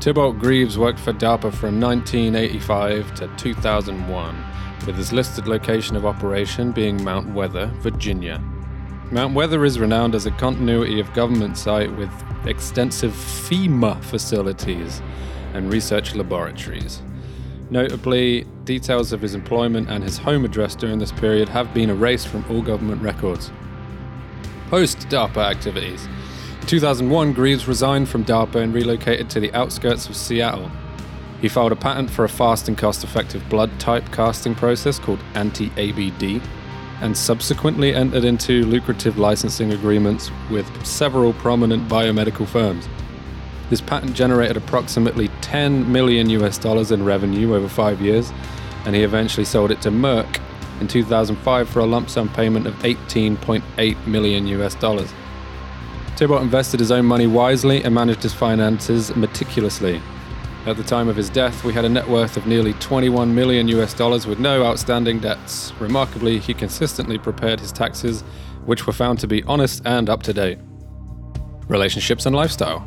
S5: Tybalt Greaves worked for DARPA from 1985 to 2001, with his listed location of operation being Mount Weather, Virginia. Mount Weather is renowned as a continuity of government site with extensive FEMA facilities and research laboratories. Notably, details of his employment and his home address during this period have been erased from all government records. Post DARPA activities. In 2001, Greaves resigned from DARPA and relocated to the outskirts of Seattle. He filed a patent for a fast and cost effective blood type casting process called anti ABD, and subsequently entered into lucrative licensing agreements with several prominent biomedical firms. This patent generated approximately 10 million US dollars in revenue over five years, and he eventually sold it to Merck in 2005 for a lump sum payment of 18.8 million US dollars. Tybalt invested his own money wisely and managed his finances meticulously. At the time of his death, we had a net worth of nearly 21 million US dollars with no outstanding debts. Remarkably, he consistently prepared his taxes, which were found to be honest and up to date. Relationships and lifestyle.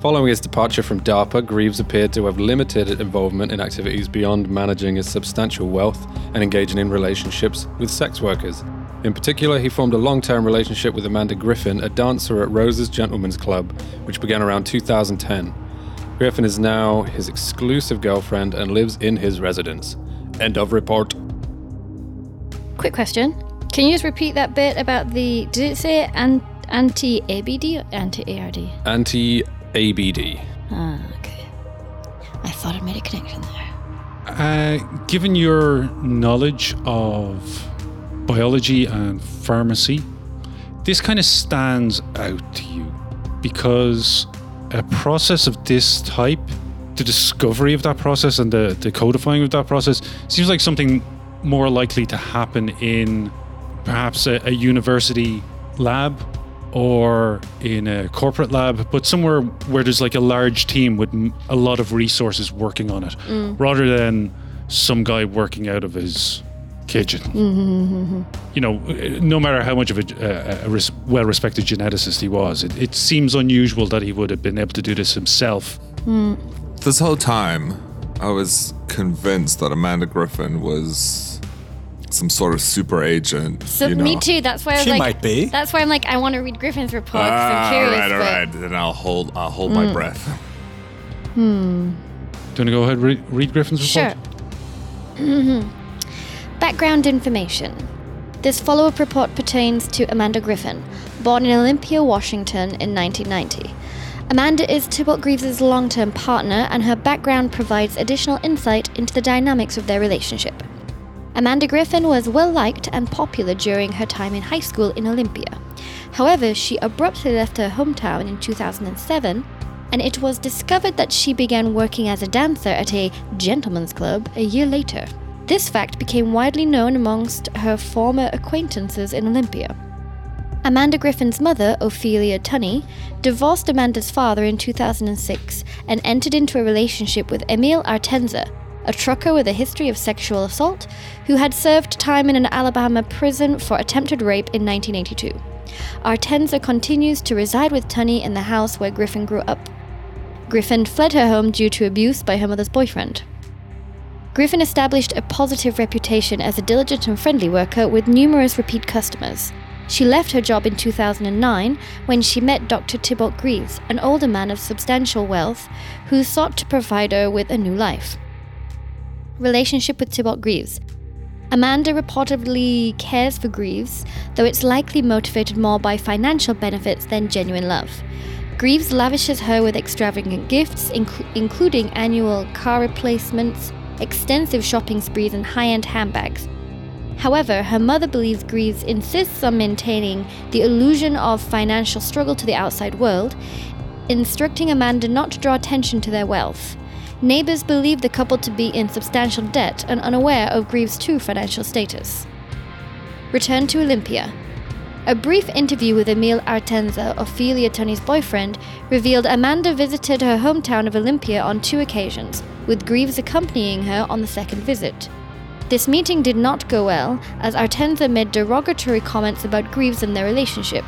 S5: Following his departure from DARPA, Greaves appeared to have limited involvement in activities beyond managing his substantial wealth and engaging in relationships with sex workers. In particular, he formed a long term relationship with Amanda Griffin, a dancer at Rose's Gentlemen's Club, which began around 2010. Griffin is now his exclusive girlfriend and lives in his residence. End of report.
S2: Quick question. Can you just repeat that bit about the. Did it say an- anti ABD or anti ARD?
S5: Anti ABD.
S2: Ah, okay. I thought I made a connection there.
S3: Uh, given your knowledge of biology and pharmacy, this kind of stands out to you because a process of this type, the discovery of that process and the, the codifying of that process, seems like something more likely to happen in perhaps a, a university lab or in a corporate lab, but somewhere where there's like a large team with a lot of resources working on it, mm. rather than some guy working out of his kitchen. Mm-hmm, mm-hmm, mm-hmm. You know, no matter how much of a, a, a res- well-respected geneticist he was, it, it seems unusual that he would have been able to do this himself. Mm.
S1: This whole time, I was convinced that Amanda Griffin was some sort of super agent.
S2: So
S1: you know.
S2: me too. That's why I was
S4: She
S2: like,
S4: might be.
S2: That's why I'm like, I want to read Griffin's report. 'cause I'm
S1: Ah,
S2: curious.
S1: all right, all
S2: but-
S1: right. Then I'll hold. I'll hold my mm. breath. Hmm.
S3: Do you want to go ahead and re- read Griffin's report?
S2: Sure.
S3: report?
S2: Background information. This follow up report pertains to Amanda Griffin, born in Olympia, Washington in 1990. Amanda is Tybalt Greaves' long term partner, and her background provides additional insight into the dynamics of their relationship. Amanda Griffin was well liked and popular during her time in high school in Olympia. However, she abruptly left her hometown in 2007, and it was discovered that she began working as a dancer at a gentleman's club a year later. This fact became widely known amongst her former acquaintances in Olympia. Amanda Griffin's mother, Ophelia Tunney, divorced Amanda's father in 2006 and entered into a relationship with Emil Artenza, a trucker with a history of sexual assault who had served time in an Alabama prison for attempted rape in 1982. Artenza continues to reside with Tunney in the house where Griffin grew up. Griffin fled her home due to abuse by her mother's boyfriend. Griffin established a positive reputation as a diligent and friendly worker with numerous repeat customers. She left her job in 2009 when she met Dr. Tybalt Greaves, an older man of substantial wealth who sought to provide her with a new life. Relationship with Tybalt Greaves. Amanda reportedly cares for Greaves, though it's likely motivated more by financial benefits than genuine love. Greaves lavishes her with extravagant gifts, inc- including annual car replacements, extensive shopping sprees, and high end handbags. However, her mother believes Greaves insists on maintaining the illusion of financial struggle to the outside world, instructing Amanda not to draw attention to their wealth. Neighbors believe the couple to be in substantial debt and unaware of Greaves' true financial status. Return to Olympia. A brief interview with Emil Artenza, Ophelia Tunney's boyfriend, revealed Amanda visited her hometown of Olympia on two occasions, with Greaves accompanying her on the second visit. This meeting did not go well, as Artenza made derogatory comments about Greaves and their relationship.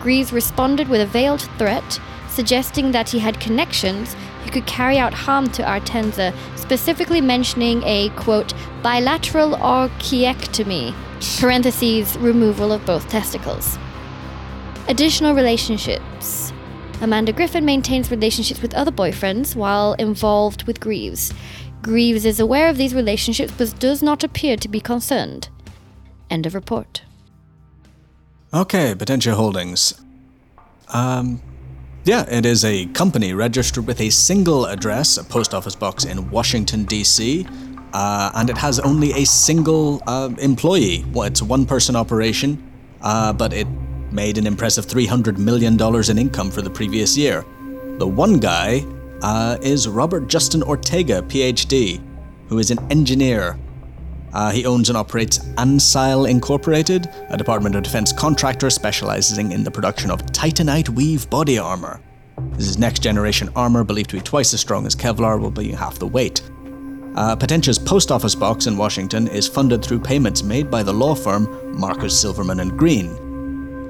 S2: Greaves responded with a veiled threat, suggesting that he had connections who could carry out harm to Artenza, specifically mentioning a quote bilateral orchiectomy, parentheses removal of both testicles. Additional relationships. Amanda Griffin maintains relationships with other boyfriends while involved with Greaves. Greaves is aware of these relationships but does not appear to be concerned. End of report.
S4: Okay, Potentia Holdings. Um, yeah, it is a company registered with a single address, a post office box in Washington, D.C., uh, and it has only a single uh, employee. Well, it's a one person operation, uh, but it made an impressive $300 million in income for the previous year. The one guy uh, is Robert Justin Ortega, PhD, who is an engineer. Uh, he owns and operates Ancile Incorporated, a Department of Defense contractor specializing in the production of Titanite weave body armor. This is next generation armor believed to be twice as strong as Kevlar, will be half the weight. Uh, Potentia's post office box in Washington is funded through payments made by the law firm Marcus Silverman and Green.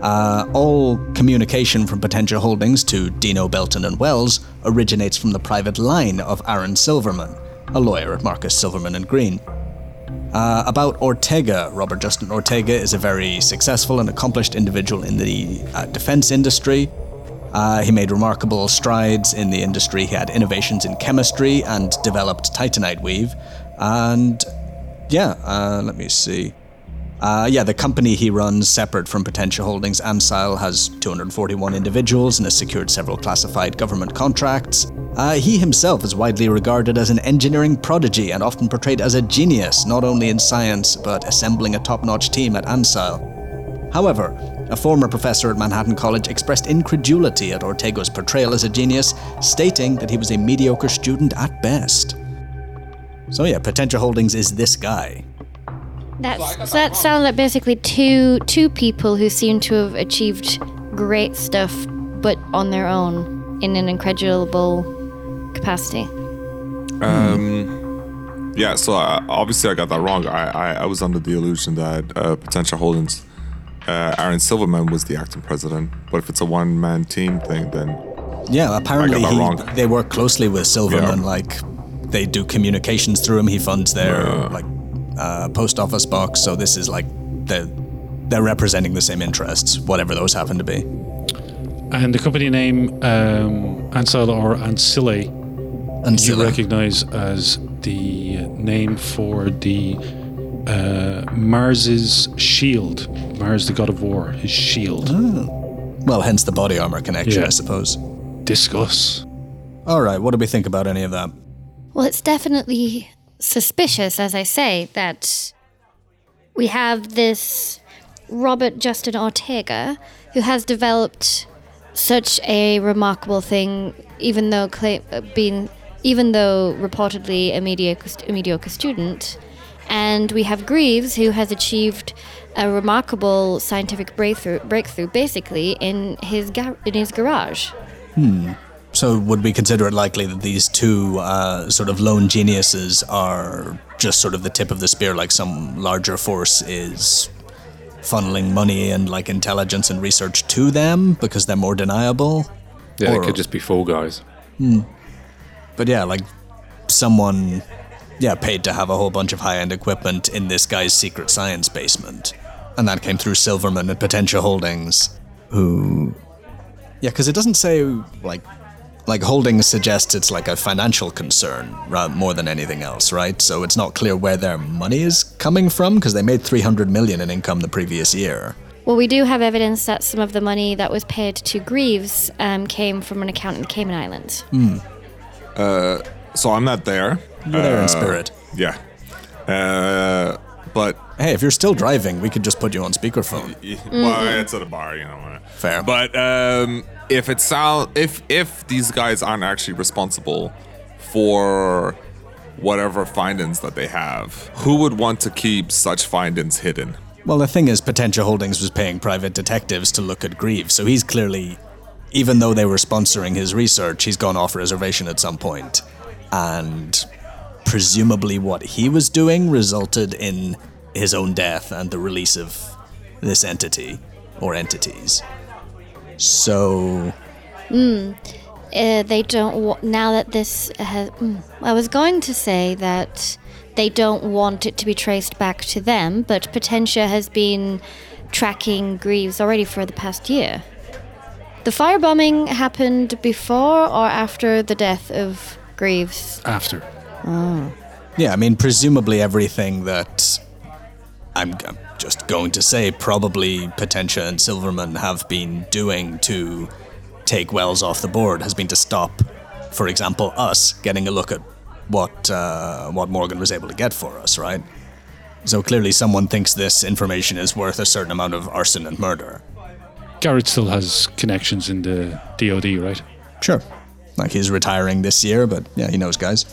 S4: Uh, all communication from Potentia Holdings to Dinot Belton and Wells originates from the private line of Aaron Silverman, a lawyer at Marcus Silverman and Green. Uh, about Ortega, Robert Justin Ortega is a very successful and accomplished individual in the uh, defense industry. Uh, he made remarkable strides in the industry. He had innovations in chemistry and developed titanite weave. And yeah, uh, let me see. Uh, yeah, the company he runs, separate from Potentia Holdings, Ancile, has 241 individuals and has secured several classified government contracts. Uh, he himself is widely regarded as an engineering prodigy and often portrayed as a genius, not only in science, but assembling a top notch team at Ancile. However, a former professor at Manhattan College expressed incredulity at Ortega's portrayal as a genius, stating that he was a mediocre student at best. So, yeah, Potentia Holdings is this guy.
S2: That's, so that sounds like basically two two people who seem to have achieved great stuff, but on their own in an incredible capacity.
S1: Um, yeah, so I, obviously I got that wrong. I, I, I was under the illusion that uh, Potentia Holdings, uh, Aaron Silverman was the acting president. But if it's a one man team thing, then
S4: Yeah, apparently he,
S1: wrong.
S4: they work closely with Silverman.
S1: Yeah.
S4: Like they do communications through him. He funds their
S1: Yeah.
S4: like uh, post office box. So this is like they're they're representing the same interests, whatever those happen to be.
S3: And the company name, um, Ansel or Ancille,
S4: And
S3: you recognize as the name for the uh, Mars's shield. Mars, the god of war, his shield.
S4: well, hence the body armor connection,
S3: Yeah.
S4: I suppose.
S3: Discuss.
S4: All right, what do we think about any of that?
S2: Well, it's definitely suspicious, as I say, that we have this Robert Justin Ortega who has developed such a remarkable thing, even though claim, uh, being, even though reportedly a mediocre, a mediocre student, And we have Greaves, who has achieved a remarkable scientific breakthrough, breakthrough basically, in his, in his garage.
S4: So, would we consider it likely that these two uh, sort of lone geniuses are just sort of the tip of the spear, like some larger force is funneling money and like intelligence and research to them because they're more deniable?
S5: Yeah,
S4: Or-
S5: it could just be Fall Guys. Hmm.
S4: But yeah, like someone, yeah, paid to have a whole bunch of high end equipment in this guy's secret science basement. And that came through Silverman at Potentia Holdings, who. Yeah, because it doesn't say, like. Like Holdings suggests it's like a financial concern ra- more than anything else, right? So it's not clear where their money is coming from because they made 300 million in income the previous year.
S2: Well, we do have evidence that some of the money that was paid to Greaves um, came from an account in the Cayman Islands.
S1: So I'm not there.
S4: You're there in
S1: Uh,
S4: spirit.
S1: Yeah. Uh, but
S4: Hey, if you're still driving, we could just put you on speakerphone.
S1: well, it's at a bar, you know.
S4: Fair.
S1: But um, if it sound if if these guys aren't actually responsible for whatever findings that they have, who would want to keep such findings hidden?
S4: Well, the thing is, Potentia Holdings was paying private detectives to look at Greaves, so he's clearly, even though they were sponsoring his research, he's gone off reservation at some point. And presumably, what he was doing resulted in his own death and the release of this entity or entities. So,
S2: Uh, they don't wa- now that this has. Mm, I was going to say that they don't want it to be traced back to them, but Potentia has been tracking Greaves already for the past year. The firebombing happened before or after the death of Greaves.
S3: After. Oh.
S4: yeah, I mean, presumably everything that I'm, I'm just going to say, probably Potentia and Silverman have been doing to take Wells off the board has been to stop, for example, us getting a look at what uh, what Morgan was able to get for us, right? So clearly, someone thinks this information is worth a certain amount of arson and murder.
S3: Garrett still has connections in the DoD, right?
S4: Sure, like he's retiring this year, but yeah, he knows guys.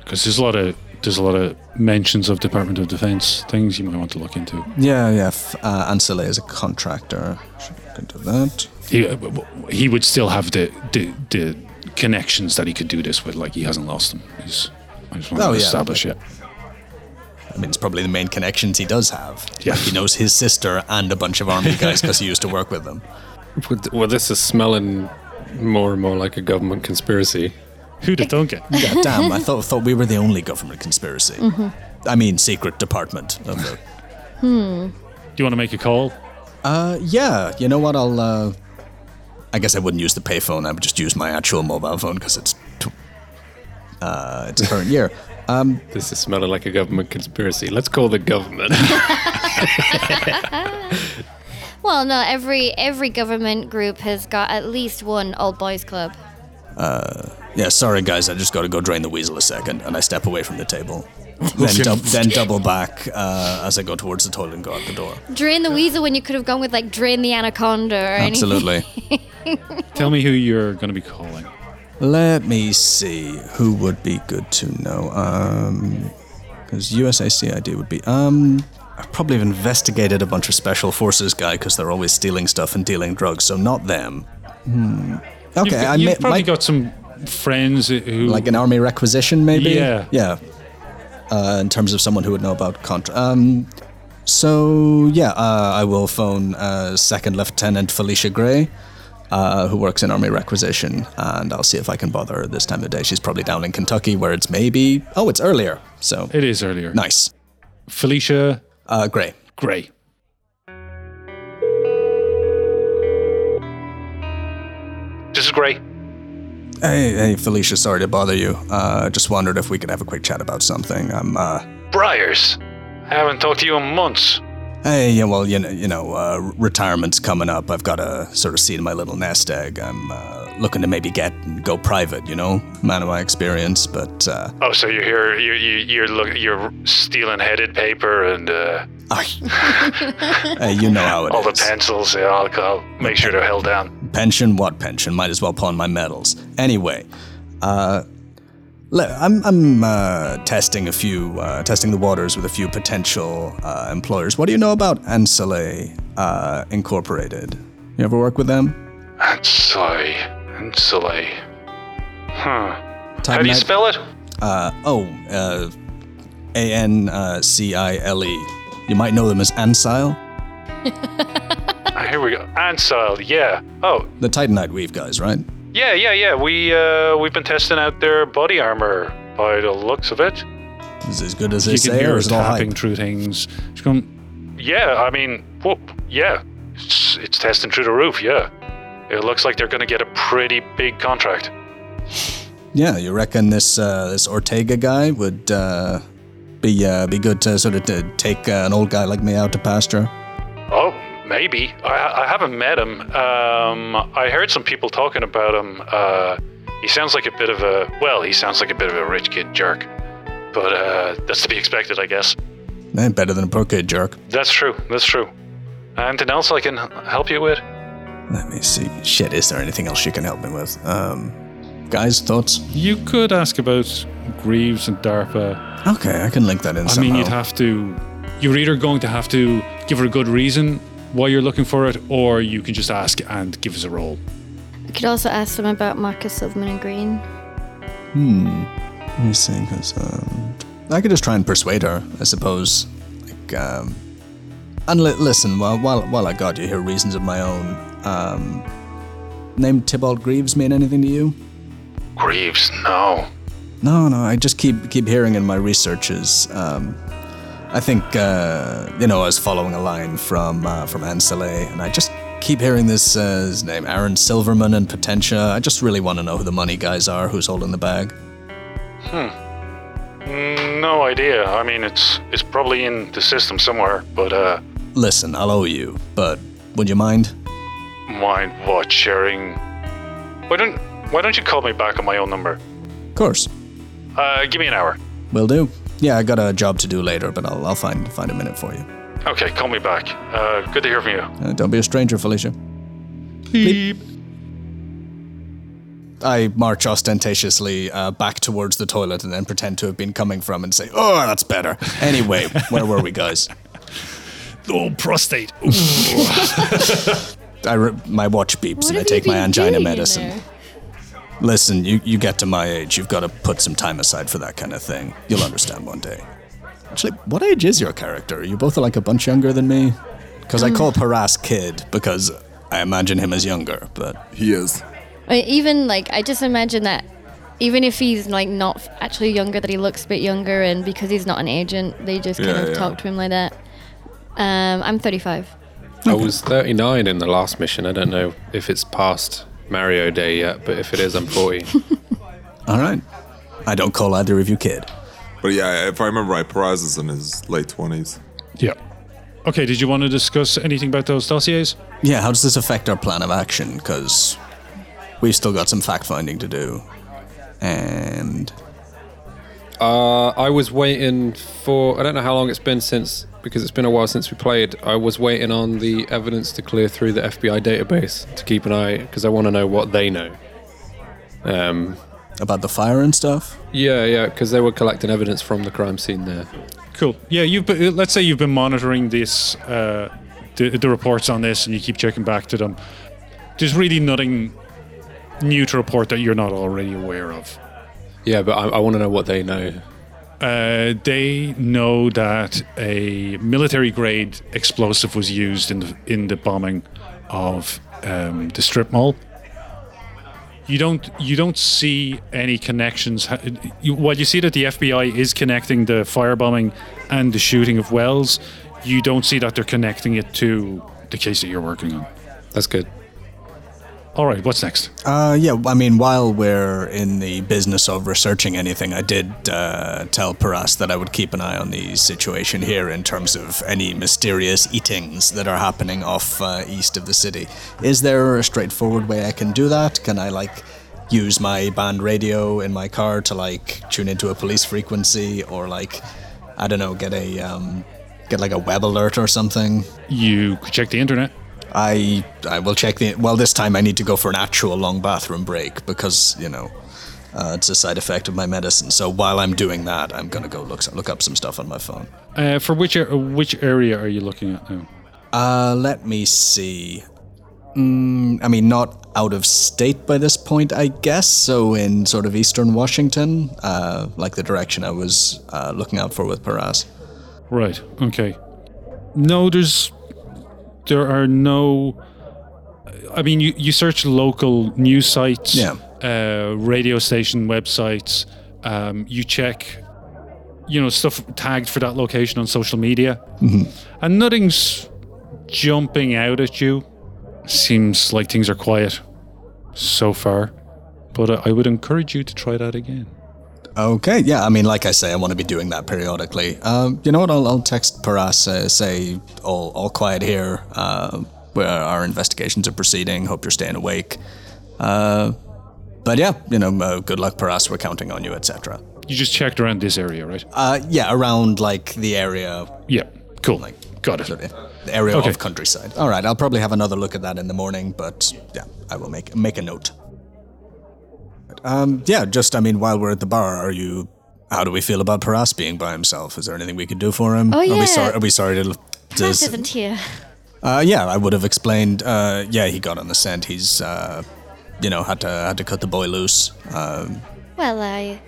S3: Because there's a lot of there's a lot of mentions of Department of Defense things you might want to look into.
S4: Yeah, yeah. F- uh, Ancile is a contractor. Should look into that.
S3: He uh, w- w- he would still have the, the the connections that he could do this with. Like he hasn't lost them. He's I just want
S4: Oh,
S3: to
S4: yeah,
S3: establish it.
S4: I mean, it's probably the main connections he does have.
S3: Yeah.
S4: Like, he knows his sister and a bunch of army guys because he used to work with them.
S5: Well, this is smelling more and more like a government conspiracy.
S3: Who'd have thunk it?
S4: God damn, I thought thought we were the only government conspiracy. I mean, secret department of the.
S3: Do you want to make a call?
S4: Uh, yeah. You know what? I'll. Uh, I guess I wouldn't use the payphone. I would just use my actual mobile phone because it's. T- uh, it's current year. Um,
S5: This is smelling like a government conspiracy. Let's call the government.
S2: Well, no, every every government group has got at least one old boys club.
S4: Yeah, sorry guys, I just got to go drain the weasel a second, and I step away from the table. then, dub- then double back uh, as I go towards the toilet and go out the door.
S2: Drain the weasel when you could have gone with like drain the anaconda or anything.
S4: Absolutely.
S3: Tell me who you're going to be calling.
S4: Let me see who would be good to know. Um, because USACID would be. Um, I probably have investigated a bunch of special forces guy because they're always stealing stuff and dealing drugs. So not them. Hmm. Okay,
S3: You've,
S4: I
S3: you've
S4: may,
S3: probably
S4: might-
S3: got some friends who
S4: like an army requisition, maybe.
S3: Yeah.
S4: Yeah. Uh, in terms of someone who would know about contra. Um, so yeah, uh, I will phone uh, Second Lieutenant Felicia Gray, uh, who works in army requisition, and I'll see if I can bother her this time of day. She's probably down in Kentucky, where it's maybe oh, it's earlier. So
S3: It is earlier.
S4: nice.
S3: Felicia
S4: Uh, Gray.
S3: Gray. This is Gray.
S4: Hey, hey, Felicia. Sorry to bother you. Uh, just wondered if we could have a quick chat about something. I'm uh,
S3: Byers. I haven't talked to you in months.
S4: Hey, yeah, well, you know, you know, uh, retirement's coming up. I've got a sort of seat in my little nest egg. I'm uh, looking to maybe get and go private, you know, man of my experience. But uh,
S3: Oh, so you're here? You you you're look, you're stealing headed paper and uh,
S4: hey, you know how it is.
S3: all the pencils. Yeah, I'll, I'll make sure they're held down.
S4: Pension? What pension? Might as well pawn my medals. Anyway, uh, Le- I'm I'm uh, testing a few, uh, testing the waters with a few potential uh, employers. What do you know about Ancile uh, Incorporated? You ever work with them?
S3: Ansai. Ansai. Huh. How do you
S4: Titanite-
S3: spell it?
S4: Uh, oh, uh, A N uh, C I L E. You might know them as Ansile,
S3: here we go. Ansile, yeah. Oh,
S4: the Titanite Weave guys, right?
S3: yeah, yeah, yeah. We uh we've been testing out their body armor by the looks of it.
S4: Is it as good as they
S3: you can hear
S4: or is it all
S3: tapping
S4: hype?
S3: through things. She's going, yeah, I mean, whoop, yeah. It's, it's testing through the roof, yeah. It looks like they're going to get a pretty big contract.
S4: Yeah, you reckon this uh, this Ortega guy would uh, be uh, be good to sort of to take uh, an old guy like me out to pasture?
S3: Oh, maybe. I, I haven't met him. Um, I heard some people talking about him. Uh, he sounds like a bit of a, well, he sounds like a bit of a rich kid jerk. But uh, that's to be expected, I guess.
S4: Eh, better than a poor kid jerk.
S3: That's true. That's true. Anything else I can help you with?
S4: Let me see. Shit, is there anything else you can help me with? Um, guys, thoughts?
S3: You could ask about Greaves and DARPA.
S4: Okay, I can link that in
S3: I
S4: somehow.
S3: mean, you'd have to. You're either going to have to give her a good reason why you're looking for it, or you can just ask and give us a roll.
S2: We could also ask them about Marcus Silverman and Green.
S4: Hmm. Let me see, because um, I could just try and persuade her, I suppose. Like, um, and li- listen, while, while while I got you here, reasons of my own. Um, name Tybalt Greaves mean anything to you?
S3: Greaves, no.
S4: No, no. I just keep keep hearing in my researches. Um, I think uh, you know I was following a line from uh, from Ancile, and I just keep hearing this uh, his name, Aaron Silverman and Potentia. I just really want to know who the money guys are, who's holding the bag.
S3: Mm, No idea. I mean, it's it's probably in the system somewhere, but uh,
S4: Listen, I'll owe you, but would you mind?
S3: mind what sharing? Why don't Why don't you call me back on my own number?
S4: Of course,
S3: Uh, give me an hour.
S4: will do. Yeah, I got a job to do later, but I'll I'll find find a minute for you.
S3: Okay, call me back. Uh, good to hear from you.
S4: Uh, don't be a stranger, Felicia.
S3: Beep.
S4: I march ostentatiously uh, back towards the toilet and then pretend to have been coming from and say, "Oh, that's better." Anyway, where were we, guys?
S3: Oh, prostate.
S4: I re- my watch beeps
S2: What
S4: and I
S2: have
S4: take my
S2: been
S4: angina
S2: doing in
S4: medicine.
S2: there?
S4: Listen, you, you get to my age, you've got to put some time aside for that kind of thing. You'll understand one day. Actually, what age is your character? You both are like a bunch younger than me? Because I call Paras kid because I imagine him as younger, but
S1: He is.
S2: Even like I just imagine that even if he's like not actually younger, that he looks a bit younger, and because he's not an agent, they just kind
S1: Yeah,
S2: of
S1: yeah.
S2: talk to him like that. Um, I'm 35.
S5: I was 39 in the last mission. I don't know if it's past Mario Day yet, but if it is, I'm 40.
S4: all right. I don't call either of you kid.
S1: But yeah, if I remember right, Paras is in his late 20s.
S3: Yeah. Okay, did you want to discuss anything about those dossiers?
S4: Yeah, how does this affect our plan of action? Because we've still got some fact finding to do. And
S5: Uh, I was waiting for. I don't know how long it's been since, because it's been a while since we played. I was waiting on the evidence to clear through the FBI database to keep an eye, because I want to know what they know. Um,
S4: about the fire and stuff?
S5: yeah, yeah, because they were collecting evidence from the crime scene there.
S3: Cool. Yeah, you've been, let's say you've been monitoring this, uh, the, the reports on this, and you keep checking back to them. There's really nothing new to report that you're not already aware of.
S5: Yeah, but I, I want to know what they know.
S3: Uh, they know that a military grade explosive was used in the in the bombing of um, the strip mall. You don't you don't see any connections. You, while you see that the FBI is connecting the firebombing and the shooting of Wells, you don't see that they're connecting it to the case that you're working on.
S5: That's good.
S3: All right, what's next?
S4: Uh, yeah, I mean, while we're in the business of researching anything, I did uh, tell Paras that I would keep an eye on the situation here in terms of any mysterious eatings that are happening off uh, east of the city. Is there a straightforward way I can do that? Can I, like, use my band radio in my car to, like, tune into a police frequency or, like, I don't know, get a, um, get, like, a web alert or something?
S3: You could check the internet.
S4: I I will check the. Well, this time I need to go for an actual long bathroom break because you know Uh, it's a side effect of my medicine. So while I'm doing that, I'm gonna go look look up some stuff on my phone.
S3: Uh, for which ar- which area are you looking at now?
S4: Uh, let me see. Mm, I mean, not out of state by this point, I guess. So in sort of eastern Washington, uh, like the direction I was uh, looking out for with Paras.
S3: Right. Okay. No, there's there are no. I mean, you you search local news sites,
S4: Yeah.
S3: uh, radio station websites. Um, you check, you know, stuff tagged for that location on social media, and nothing's jumping out at you. Seems like things are quiet so far, but I would encourage you to try that again.
S4: Okay, yeah, I mean, like I say, I want to be doing that periodically. Um, you know what? I'll, I'll text Paras, uh, say, all, all quiet here, uh, where our investigations are proceeding. Hope you're staying awake. Uh, but yeah, you know, uh, good luck, Paras. We're counting on you, etc.
S3: You just checked around this area, right?
S4: Uh, yeah, around like the area,
S3: Yeah. Cool. Got it.
S4: the area
S3: Okay.
S4: of countryside. All right, I'll probably have another look at that in the morning, but yeah, I will make make a note. Um, yeah, just I mean, while we're at the bar, are you? How do we feel about Paras being by himself? Is there anything we could do for him?
S2: Oh,
S4: Are
S2: yeah.
S4: we sorry? Are we sorry to? to
S2: Class isn't here.
S4: uh, yeah, I would have explained. Uh, yeah, he got on the scent. He's, uh, you know, had to had to cut the boy loose. Um,
S2: Well, I.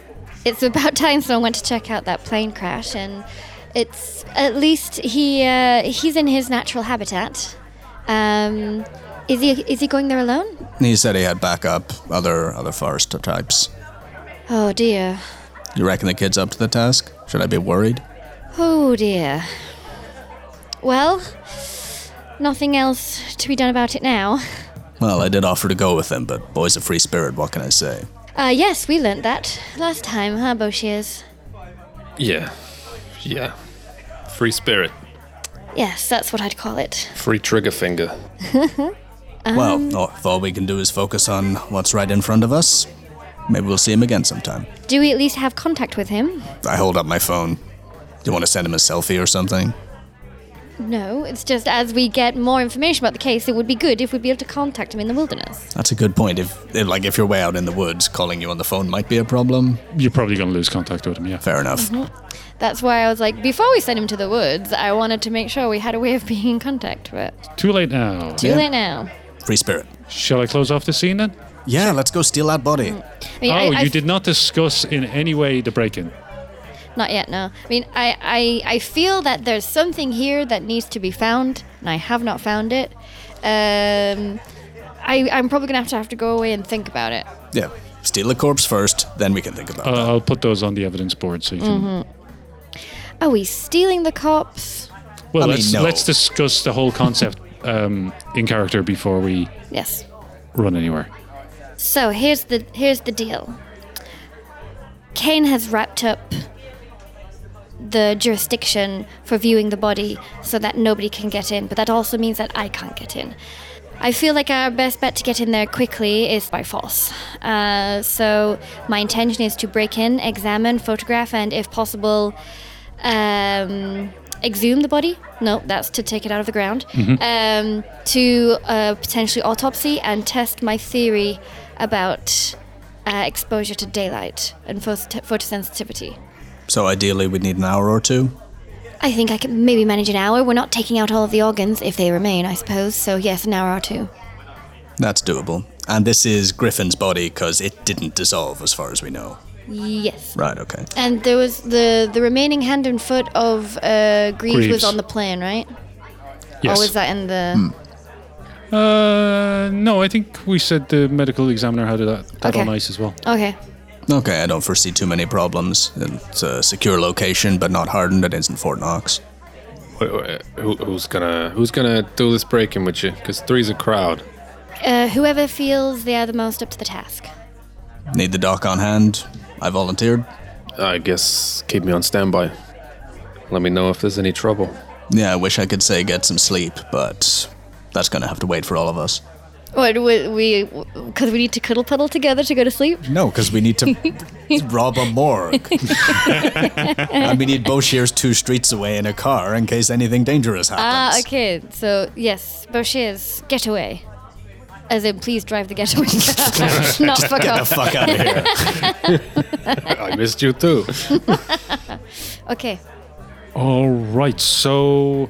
S2: It's about time someone went to check out that plane crash, and it's at least he uh, he's in his natural habitat. Um, is he is he going there alone?
S4: he said he had backup, other other forest types.
S2: Oh dear.
S4: You reckon the kid's up to the task? Should I be worried?
S2: Oh dear. Well, nothing else to be done about it now.
S4: Well, I did offer to go with him, but boy's a free spirit. What can I say?
S2: Uh, yes, we learnt that last time, huh, Boshiers?
S5: Yeah. Yeah. Free spirit.
S2: Yes, that's what I'd call it.
S5: Free trigger finger.
S4: well, um, oh, if all we can do is focus on what's right in front of us, maybe we'll see him again sometime.
S2: Do we at least have contact with him?
S4: I hold up my phone. Do you want to send him a selfie or something?
S2: No, it's just as we get more information about the case, it would be good if we'd be able to contact him in the wilderness.
S4: That's a good point. If, if like if you're way out in the woods, calling you on the phone might be a problem.
S3: You're probably going to lose contact with him, yeah.
S4: Fair enough. Mm-hmm.
S2: That's why I was like, before we send him to the woods, I wanted to make sure we had a way of being in contact, but
S3: Too late now.
S2: too
S4: Yeah.
S2: late now.
S4: Free spirit.
S3: Shall I close off the scene then?
S4: Yeah, let's go steal that body.
S2: I mean,
S3: oh,
S2: I, I
S3: you did not discuss in any way the break in.
S2: Not yet, no. I mean, I, I, I feel that there's something here that needs to be found, and I have not found it. Um, I, I'm probably gonna have to have to go away and think about it.
S4: Yeah. Steal the corpse first, then we can think about
S3: Uh. I'll put those on the evidence board so you can.
S2: Are we stealing the cops?
S3: Well,
S4: I mean,
S3: let's
S4: no.
S3: let's discuss the whole concept um, in character before we
S2: Yes.
S3: run anywhere.
S2: So here's the here's the deal. Kane has wrapped up the jurisdiction for viewing the body so that nobody can get in, but that also means that I can't get in. I feel like our best bet to get in there quickly is by force. Uh, so my intention is to break in, examine, photograph, and if possible, um, exhume the body. No, that's to take it out of the ground. Um, to uh, potentially autopsy and test my theory about uh, exposure to daylight and phot- photosensitivity.
S4: So ideally, we'd need an hour or two.
S2: I think I can maybe manage an hour. We're not taking out all of the organs if they remain, I suppose. So yes, an hour or two.
S4: That's doable. And this is Griffin's body because it didn't dissolve, as far as we know.
S2: Yes.
S4: Right. Okay.
S2: And there was the the remaining hand and foot of uh, Greaves,
S3: Greaves.
S2: was on the plane, right?
S3: Yes.
S2: Or was that in the?
S3: Uh, no, I think we said the medical examiner had that, that
S2: Okay.
S3: on ice as well.
S2: Okay.
S4: Okay. I don't foresee too many problems. It's a secure location, but not hardened. It isn't Fort Knox.
S5: Wait, wait, who, who's gonna who's gonna do this break-in with you? Because three's a crowd.
S2: Uh, whoever feels they are the most up to the task.
S4: Need the doc on hand. I volunteered.
S5: I guess keep me on standby. Let me know if there's any trouble.
S4: Yeah, I wish I could say get some sleep, but that's gonna have to wait for all of us.
S2: What we because we need to cuddle puddle together to go to sleep.
S4: No, because we need to rob a morgue. and we need Boshears two streets away in a car in case anything dangerous happens.
S2: Ah, okay. So yes, Boshiers, get away. As in, please drive the getaway car, not fuck
S4: Get the
S2: off.
S4: fuck out of here.
S5: I missed you too.
S2: Okay.
S3: All right, so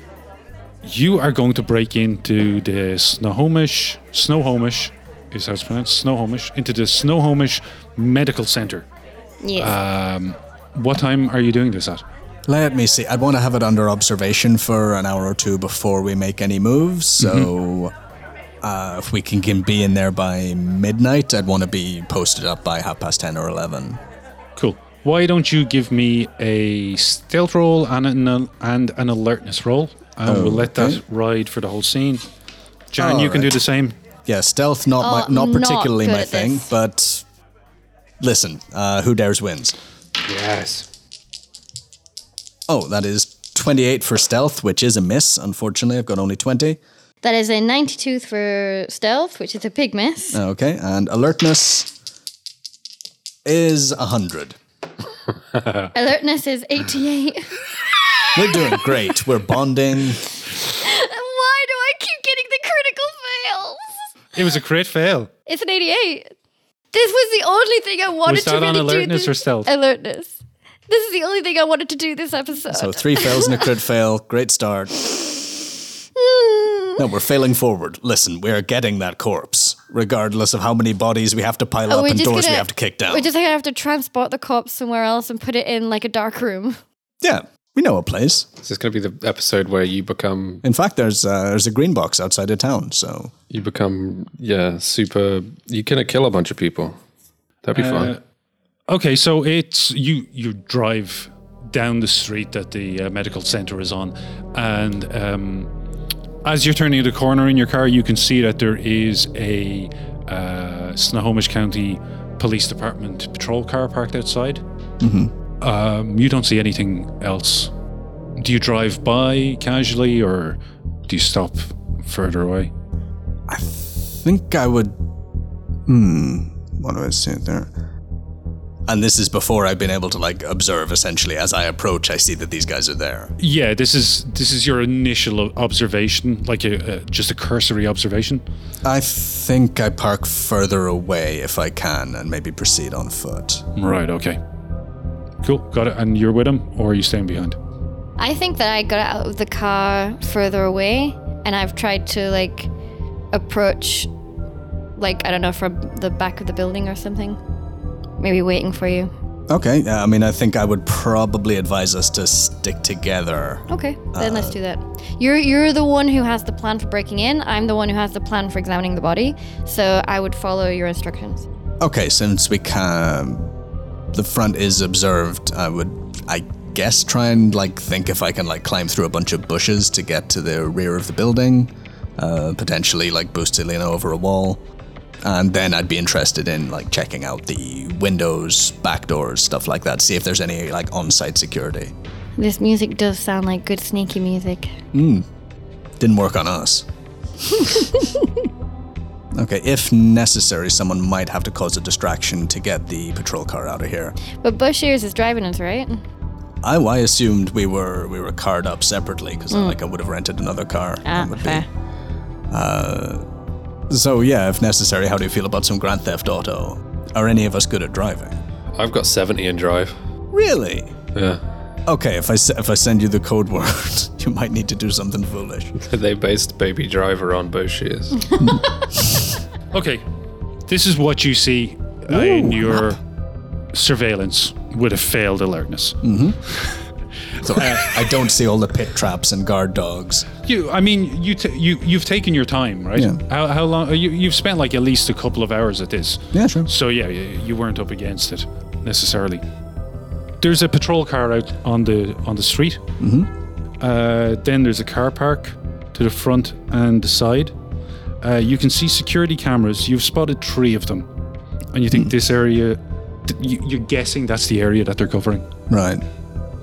S3: you are going to break into the Snohomish, Snohomish is how it's pronounced, Snohomish, into the Snohomish Medical Center.
S2: Yes.
S3: Um, what time are you doing this at?
S4: Let me see. I'd want to have it under observation for an hour or two before we make any moves. So, mm-hmm. Uh, if we can, can be in there by midnight, I'd want to be posted up by half past 10 or 11.
S3: Cool. Why don't you give me a stealth roll and an, and an alertness roll, and we'll let that ride for the whole scene. Jan, you can do the same.
S4: Yeah, stealth, not,
S2: Oh,
S4: my, not
S2: not
S4: particularly
S2: good
S4: my thing,
S2: this.
S4: but listen, uh, who dares wins.
S5: Yes.
S4: Oh, that is 28 for stealth, which is a miss. Unfortunately, I've got only 20.
S2: That is a 92 for stealth, which is a big miss.
S4: Okay, and alertness is 100.
S2: Alertness is 88.
S4: We're doing great. We're bonding.
S2: Why do I keep getting the critical fails?
S3: It was a crit fail.
S2: It's an 88. This was the only thing I wanted
S3: Was
S2: to
S3: that on
S2: really do.
S3: alertness
S2: this-
S3: or stealth?
S2: Alertness. This is the only thing I wanted to do this episode.
S4: So three fails and a crit fail. Great start. No, we're failing forward. Listen, we're getting that corpse, regardless of how many bodies we have to pile
S2: Oh,
S4: up and doors we
S2: gonna-
S4: have to kick down.
S2: We're just gonna have to transport the corpse somewhere else and put it in like a dark room.
S4: yeah, we know a place.
S5: This Is this going to be the episode where you become
S4: In fact, there's uh, there's a green box outside of town. So
S5: you become yeah super? You can kill a bunch of people. That'd be
S3: Uh,
S5: fun.
S3: Okay, so it's you. You drive down the street that the uh, medical center is on, and um, as you're turning the corner in your car, you can see that there is a uh, Snohomish County Police Department patrol car parked outside. Mm-hmm. Um, you don't see anything else. Do you drive by casually, or do you stop further away?
S4: I think I would. Hmm. What do I say there? And this is before I've been able to like observe. Essentially, as I approach, I see that these guys are there.
S3: Yeah, this is this is your initial observation, like a, a just a cursory observation.
S4: I think I park further away if I can, and maybe proceed on foot.
S3: Right. Okay. Cool. Got it. And you're with him, or are you staying behind?
S2: I think that I got out of the car further away and I've tried to like approach like I don't know from the back of the building or something. Maybe waiting for you.
S4: Okay, yeah, I mean, I think I would probably advise us to stick together.
S2: Okay, then let's do that. You're you're the one who has the plan for breaking in. I'm the one who has the plan for examining the body. So I would follow your instructions.
S4: Okay, since we can, the front is observed. I would, I guess, try and like think if I can like climb through a bunch of bushes to get to the rear of the building, uh, potentially like boost Elena over a wall, and then I'd be interested in like checking out the windows, back doors, stuff like that. See if there's any like on-site security.
S2: This music does sound like good sneaky music. Hmm.
S4: Didn't work on us. okay, if necessary, someone might have to cause a distraction to get the patrol car out of here.
S2: But Boshiers is driving us, right?
S4: I, I assumed we were we were carred up separately because like I would have rented another car.
S2: Ah,
S4: That would be-
S2: fair.
S4: So yeah, if necessary, how do you feel about some Grand Theft Auto? Are any of us good at driving?
S5: I've got seventy in drive.
S4: Really?
S5: Yeah,
S4: Okay, if I s- if I send you the code word, you might need to do something foolish.
S5: they based Baby Driver on Boshiers.
S3: Okay. This is what you see uh, in your surveillance with a failed alertness.
S4: So I don't see all the pit traps and guard dogs.
S3: You, I mean, you, t- you, you've taken your time, right?
S4: Yeah.
S3: How, how long? You, you've spent like at least a couple of hours at this.
S4: Yeah, sure.
S3: So yeah, you, you weren't up against it necessarily. There's a patrol car out on the on the street. Mm-hmm. Uh, then there's a car park to the front and the side. Uh, you can see security cameras. You've spotted three of them, and you think this area. th- You, you're guessing that's the area that they're covering.
S4: Right.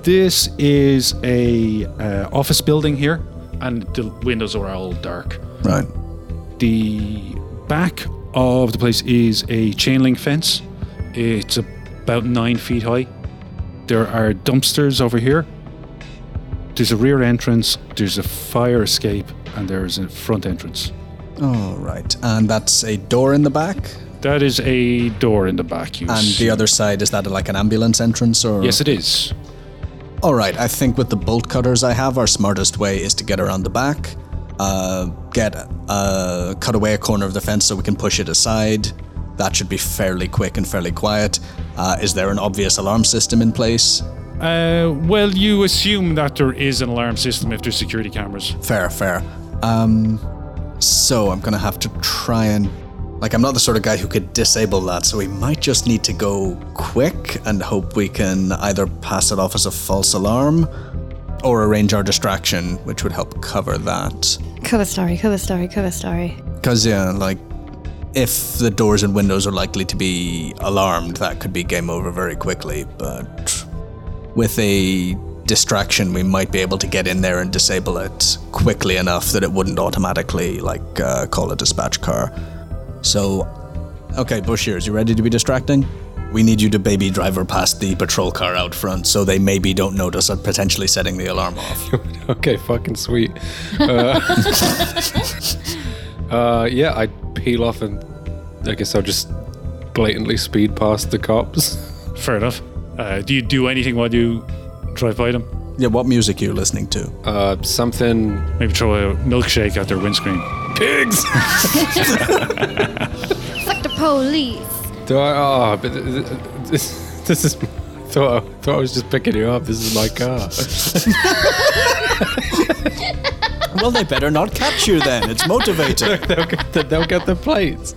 S3: This is a uh, office building here, and the windows are all dark.
S4: Right.
S3: The back of the place is a chain link fence. It's about nine feet high. There are dumpsters over here. There's a rear entrance, there's a fire escape, and there's a front entrance.
S4: All right. And that's a door in the back?
S3: That is a door in the back. You
S4: And
S3: see.
S4: the other side, is that like an ambulance entrance or?
S3: Yes, it is.
S4: All right. I think with the bolt cutters I have, our smartest way is to get around the back, uh, get uh, cut away a corner of the fence so we can push it aside. That should be fairly quick and fairly quiet. Uh, is there an obvious alarm system in place?
S3: Uh, well, you assume that there is an alarm system if there's security cameras.
S4: Fair, fair. Um, so I'm gonna have to try and like I'm not the sort of guy who could disable that, so we might just need to go quick and hope we can either pass it off as a false alarm or arrange our distraction, which would help cover that.
S2: Cover story, cover story, cover story.
S4: Because yeah, like if the doors and windows are likely to be alarmed, that could be game over very quickly. But with a distraction, we might be able to get in there and disable it quickly enough that it wouldn't automatically like uh, call a dispatch car. So, okay, Boshiers, you ready to be distracting? We need you to baby driver past the patrol car out front, so they maybe don't notice us potentially setting the alarm off.
S5: Okay, fucking sweet. Uh, uh, yeah, I'd peel off and I guess I'll just blatantly speed past the cops.
S3: Fair enough. Uh, do you do anything while you drive by them?
S4: yeah, what music are you listening to?
S5: Uh, something.
S3: Maybe throw a milkshake at their windscreen.
S5: Pigs!
S2: Fuck the police.
S5: Do I? Oh, but th- th- this, this is. Thought I, thought I was just picking you up. This is my car.
S4: well, they better not catch you then. It's motivating.
S5: they'll, get the, they'll get the plates.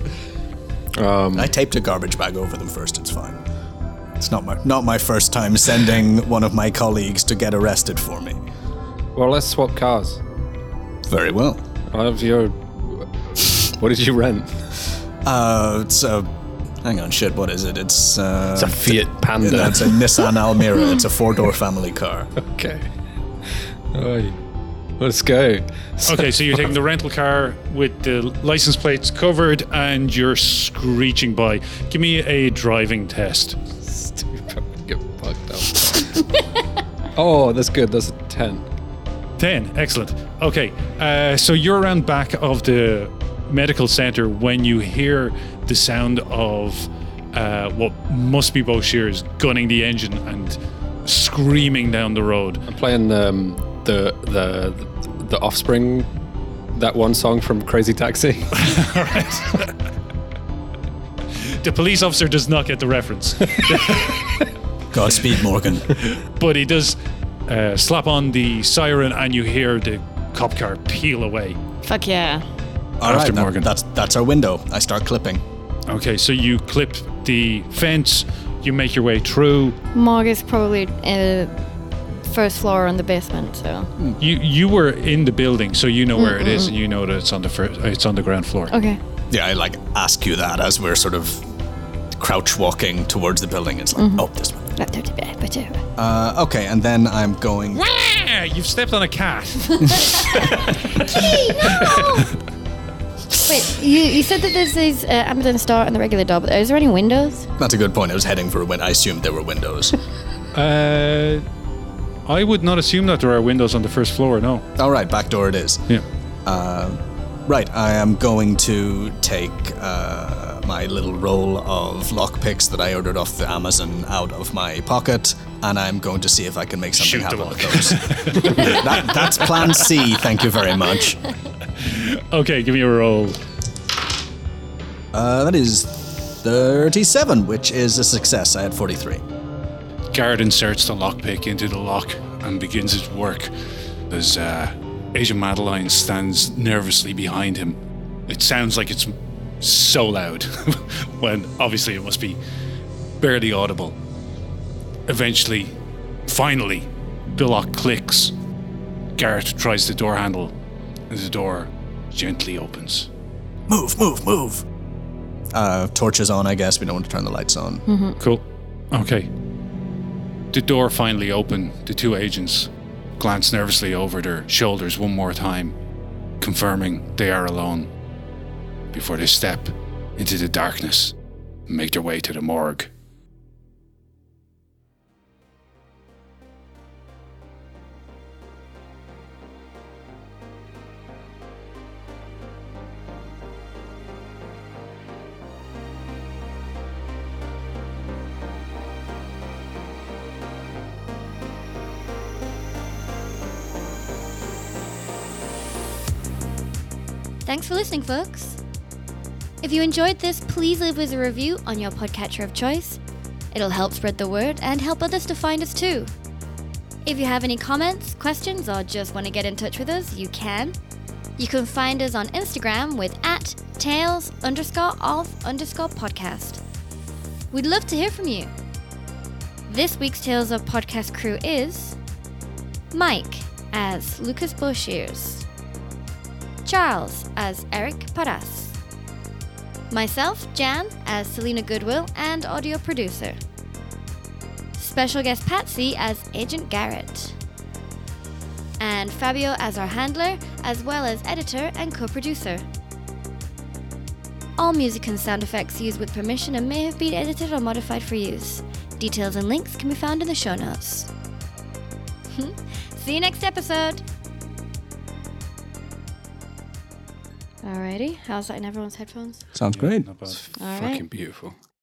S5: Um,
S4: I taped a garbage bag over them first. It's fine. It's not my not my first time sending one of my colleagues to get arrested for me.
S5: well, let's swap cars.
S4: Very well.
S5: I have your. What did you rent?
S4: Uh, it's a. Hang on, shit. What is it? It's uh.
S5: It's a Fiat Panda.
S4: That's a Nissan Almira. It's a four-door family car.
S5: okay. Oi. Let's go.
S3: Okay, so you're taking the rental car with the license plates covered and you're screeching by. Give me a driving test.
S5: Stupid. Get fucked up. oh, that's good. That's a 10.
S3: 10. Excellent. Okay, uh, so you're around back of the medical center when you hear the sound of uh, what must be Boshears gunning the engine and screaming down the road.
S5: I'm playing um, the the the Offspring, that one song from Crazy Taxi.
S3: The police officer does not get the reference,
S4: Godspeed, Morgan.
S3: but he does uh, slap on the siren and you hear the cop car peel away.
S2: Fuck yeah.
S4: All
S3: After
S4: right, that-
S3: Morgan.
S4: that's that's our window. I start clipping.
S3: Okay, so you clip the fence, you make your way through.
S2: Morg is probably uh, first floor on the basement, so.
S3: You you were in the building, so you know where it is, and you know that it's on the first, it's on the ground floor.
S2: Okay.
S4: Yeah, I like ask you that as we're sort of crouch walking towards the building. It's like, oh, this one. Uh, okay, and then I'm going.
S3: Ah, you've stepped on a cat.
S2: Wait, you, you said that there's these uh, ambulance door and the regular door, but is there any windows?
S4: That's a good point. I was heading for a win. I assumed there were windows.
S3: uh, I would not assume that there are windows on the first floor. No.
S4: All right, back door it is.
S3: Yeah.
S4: Uh, Right, I am going to take uh, my little roll of lockpicks that I ordered off the Amazon out of my pocket, and I'm going to see if I can make something
S3: Shoot the
S4: happen with those. that, that's Plan C. Thank you very much.
S3: Okay, give me a roll.
S4: Uh, that is 37, which is a success. I had 43.
S3: Garrett inserts the lockpick into the lock and begins his work as uh, Agent Madeline stands nervously behind him. It sounds like it's so loud, when obviously it must be barely audible. Eventually, finally, the lock clicks. Garrett tries the door handle, and the door gently opens.
S4: Move, move, move. Uh, torches on, I guess. We don't want to turn the lights on.
S3: Cool. Okay. The door finally opened. The two agents glance nervously over their shoulders one more time, confirming they are alone before they step into the darkness and make their way to the morgue.
S2: Listening, folks. If you enjoyed this, please leave us a review on your podcatcher of choice. It'll help spread the word and help others to find us too. If you have any comments, questions, or just want to get in touch with us, you can. You can find us on Instagram with at tales underscore of underscore podcast. We'd love to hear from you. This week's Tales of Podcast crew is Mike as Lucas Boshiers, Charles as Eric Paras, myself, Jan, as Selena Goodwill and audio producer, special guest Patsy as Agent Garrett, and Fabio as our handler, as well as editor and co producer. All music and sound effects used with permission and may have been edited or modified for use. Details and links can be found in the show notes. See you next episode. Alrighty, how's that in everyone's headphones?
S4: Sounds great.
S3: Not bad.
S2: All right.
S5: Fucking beautiful.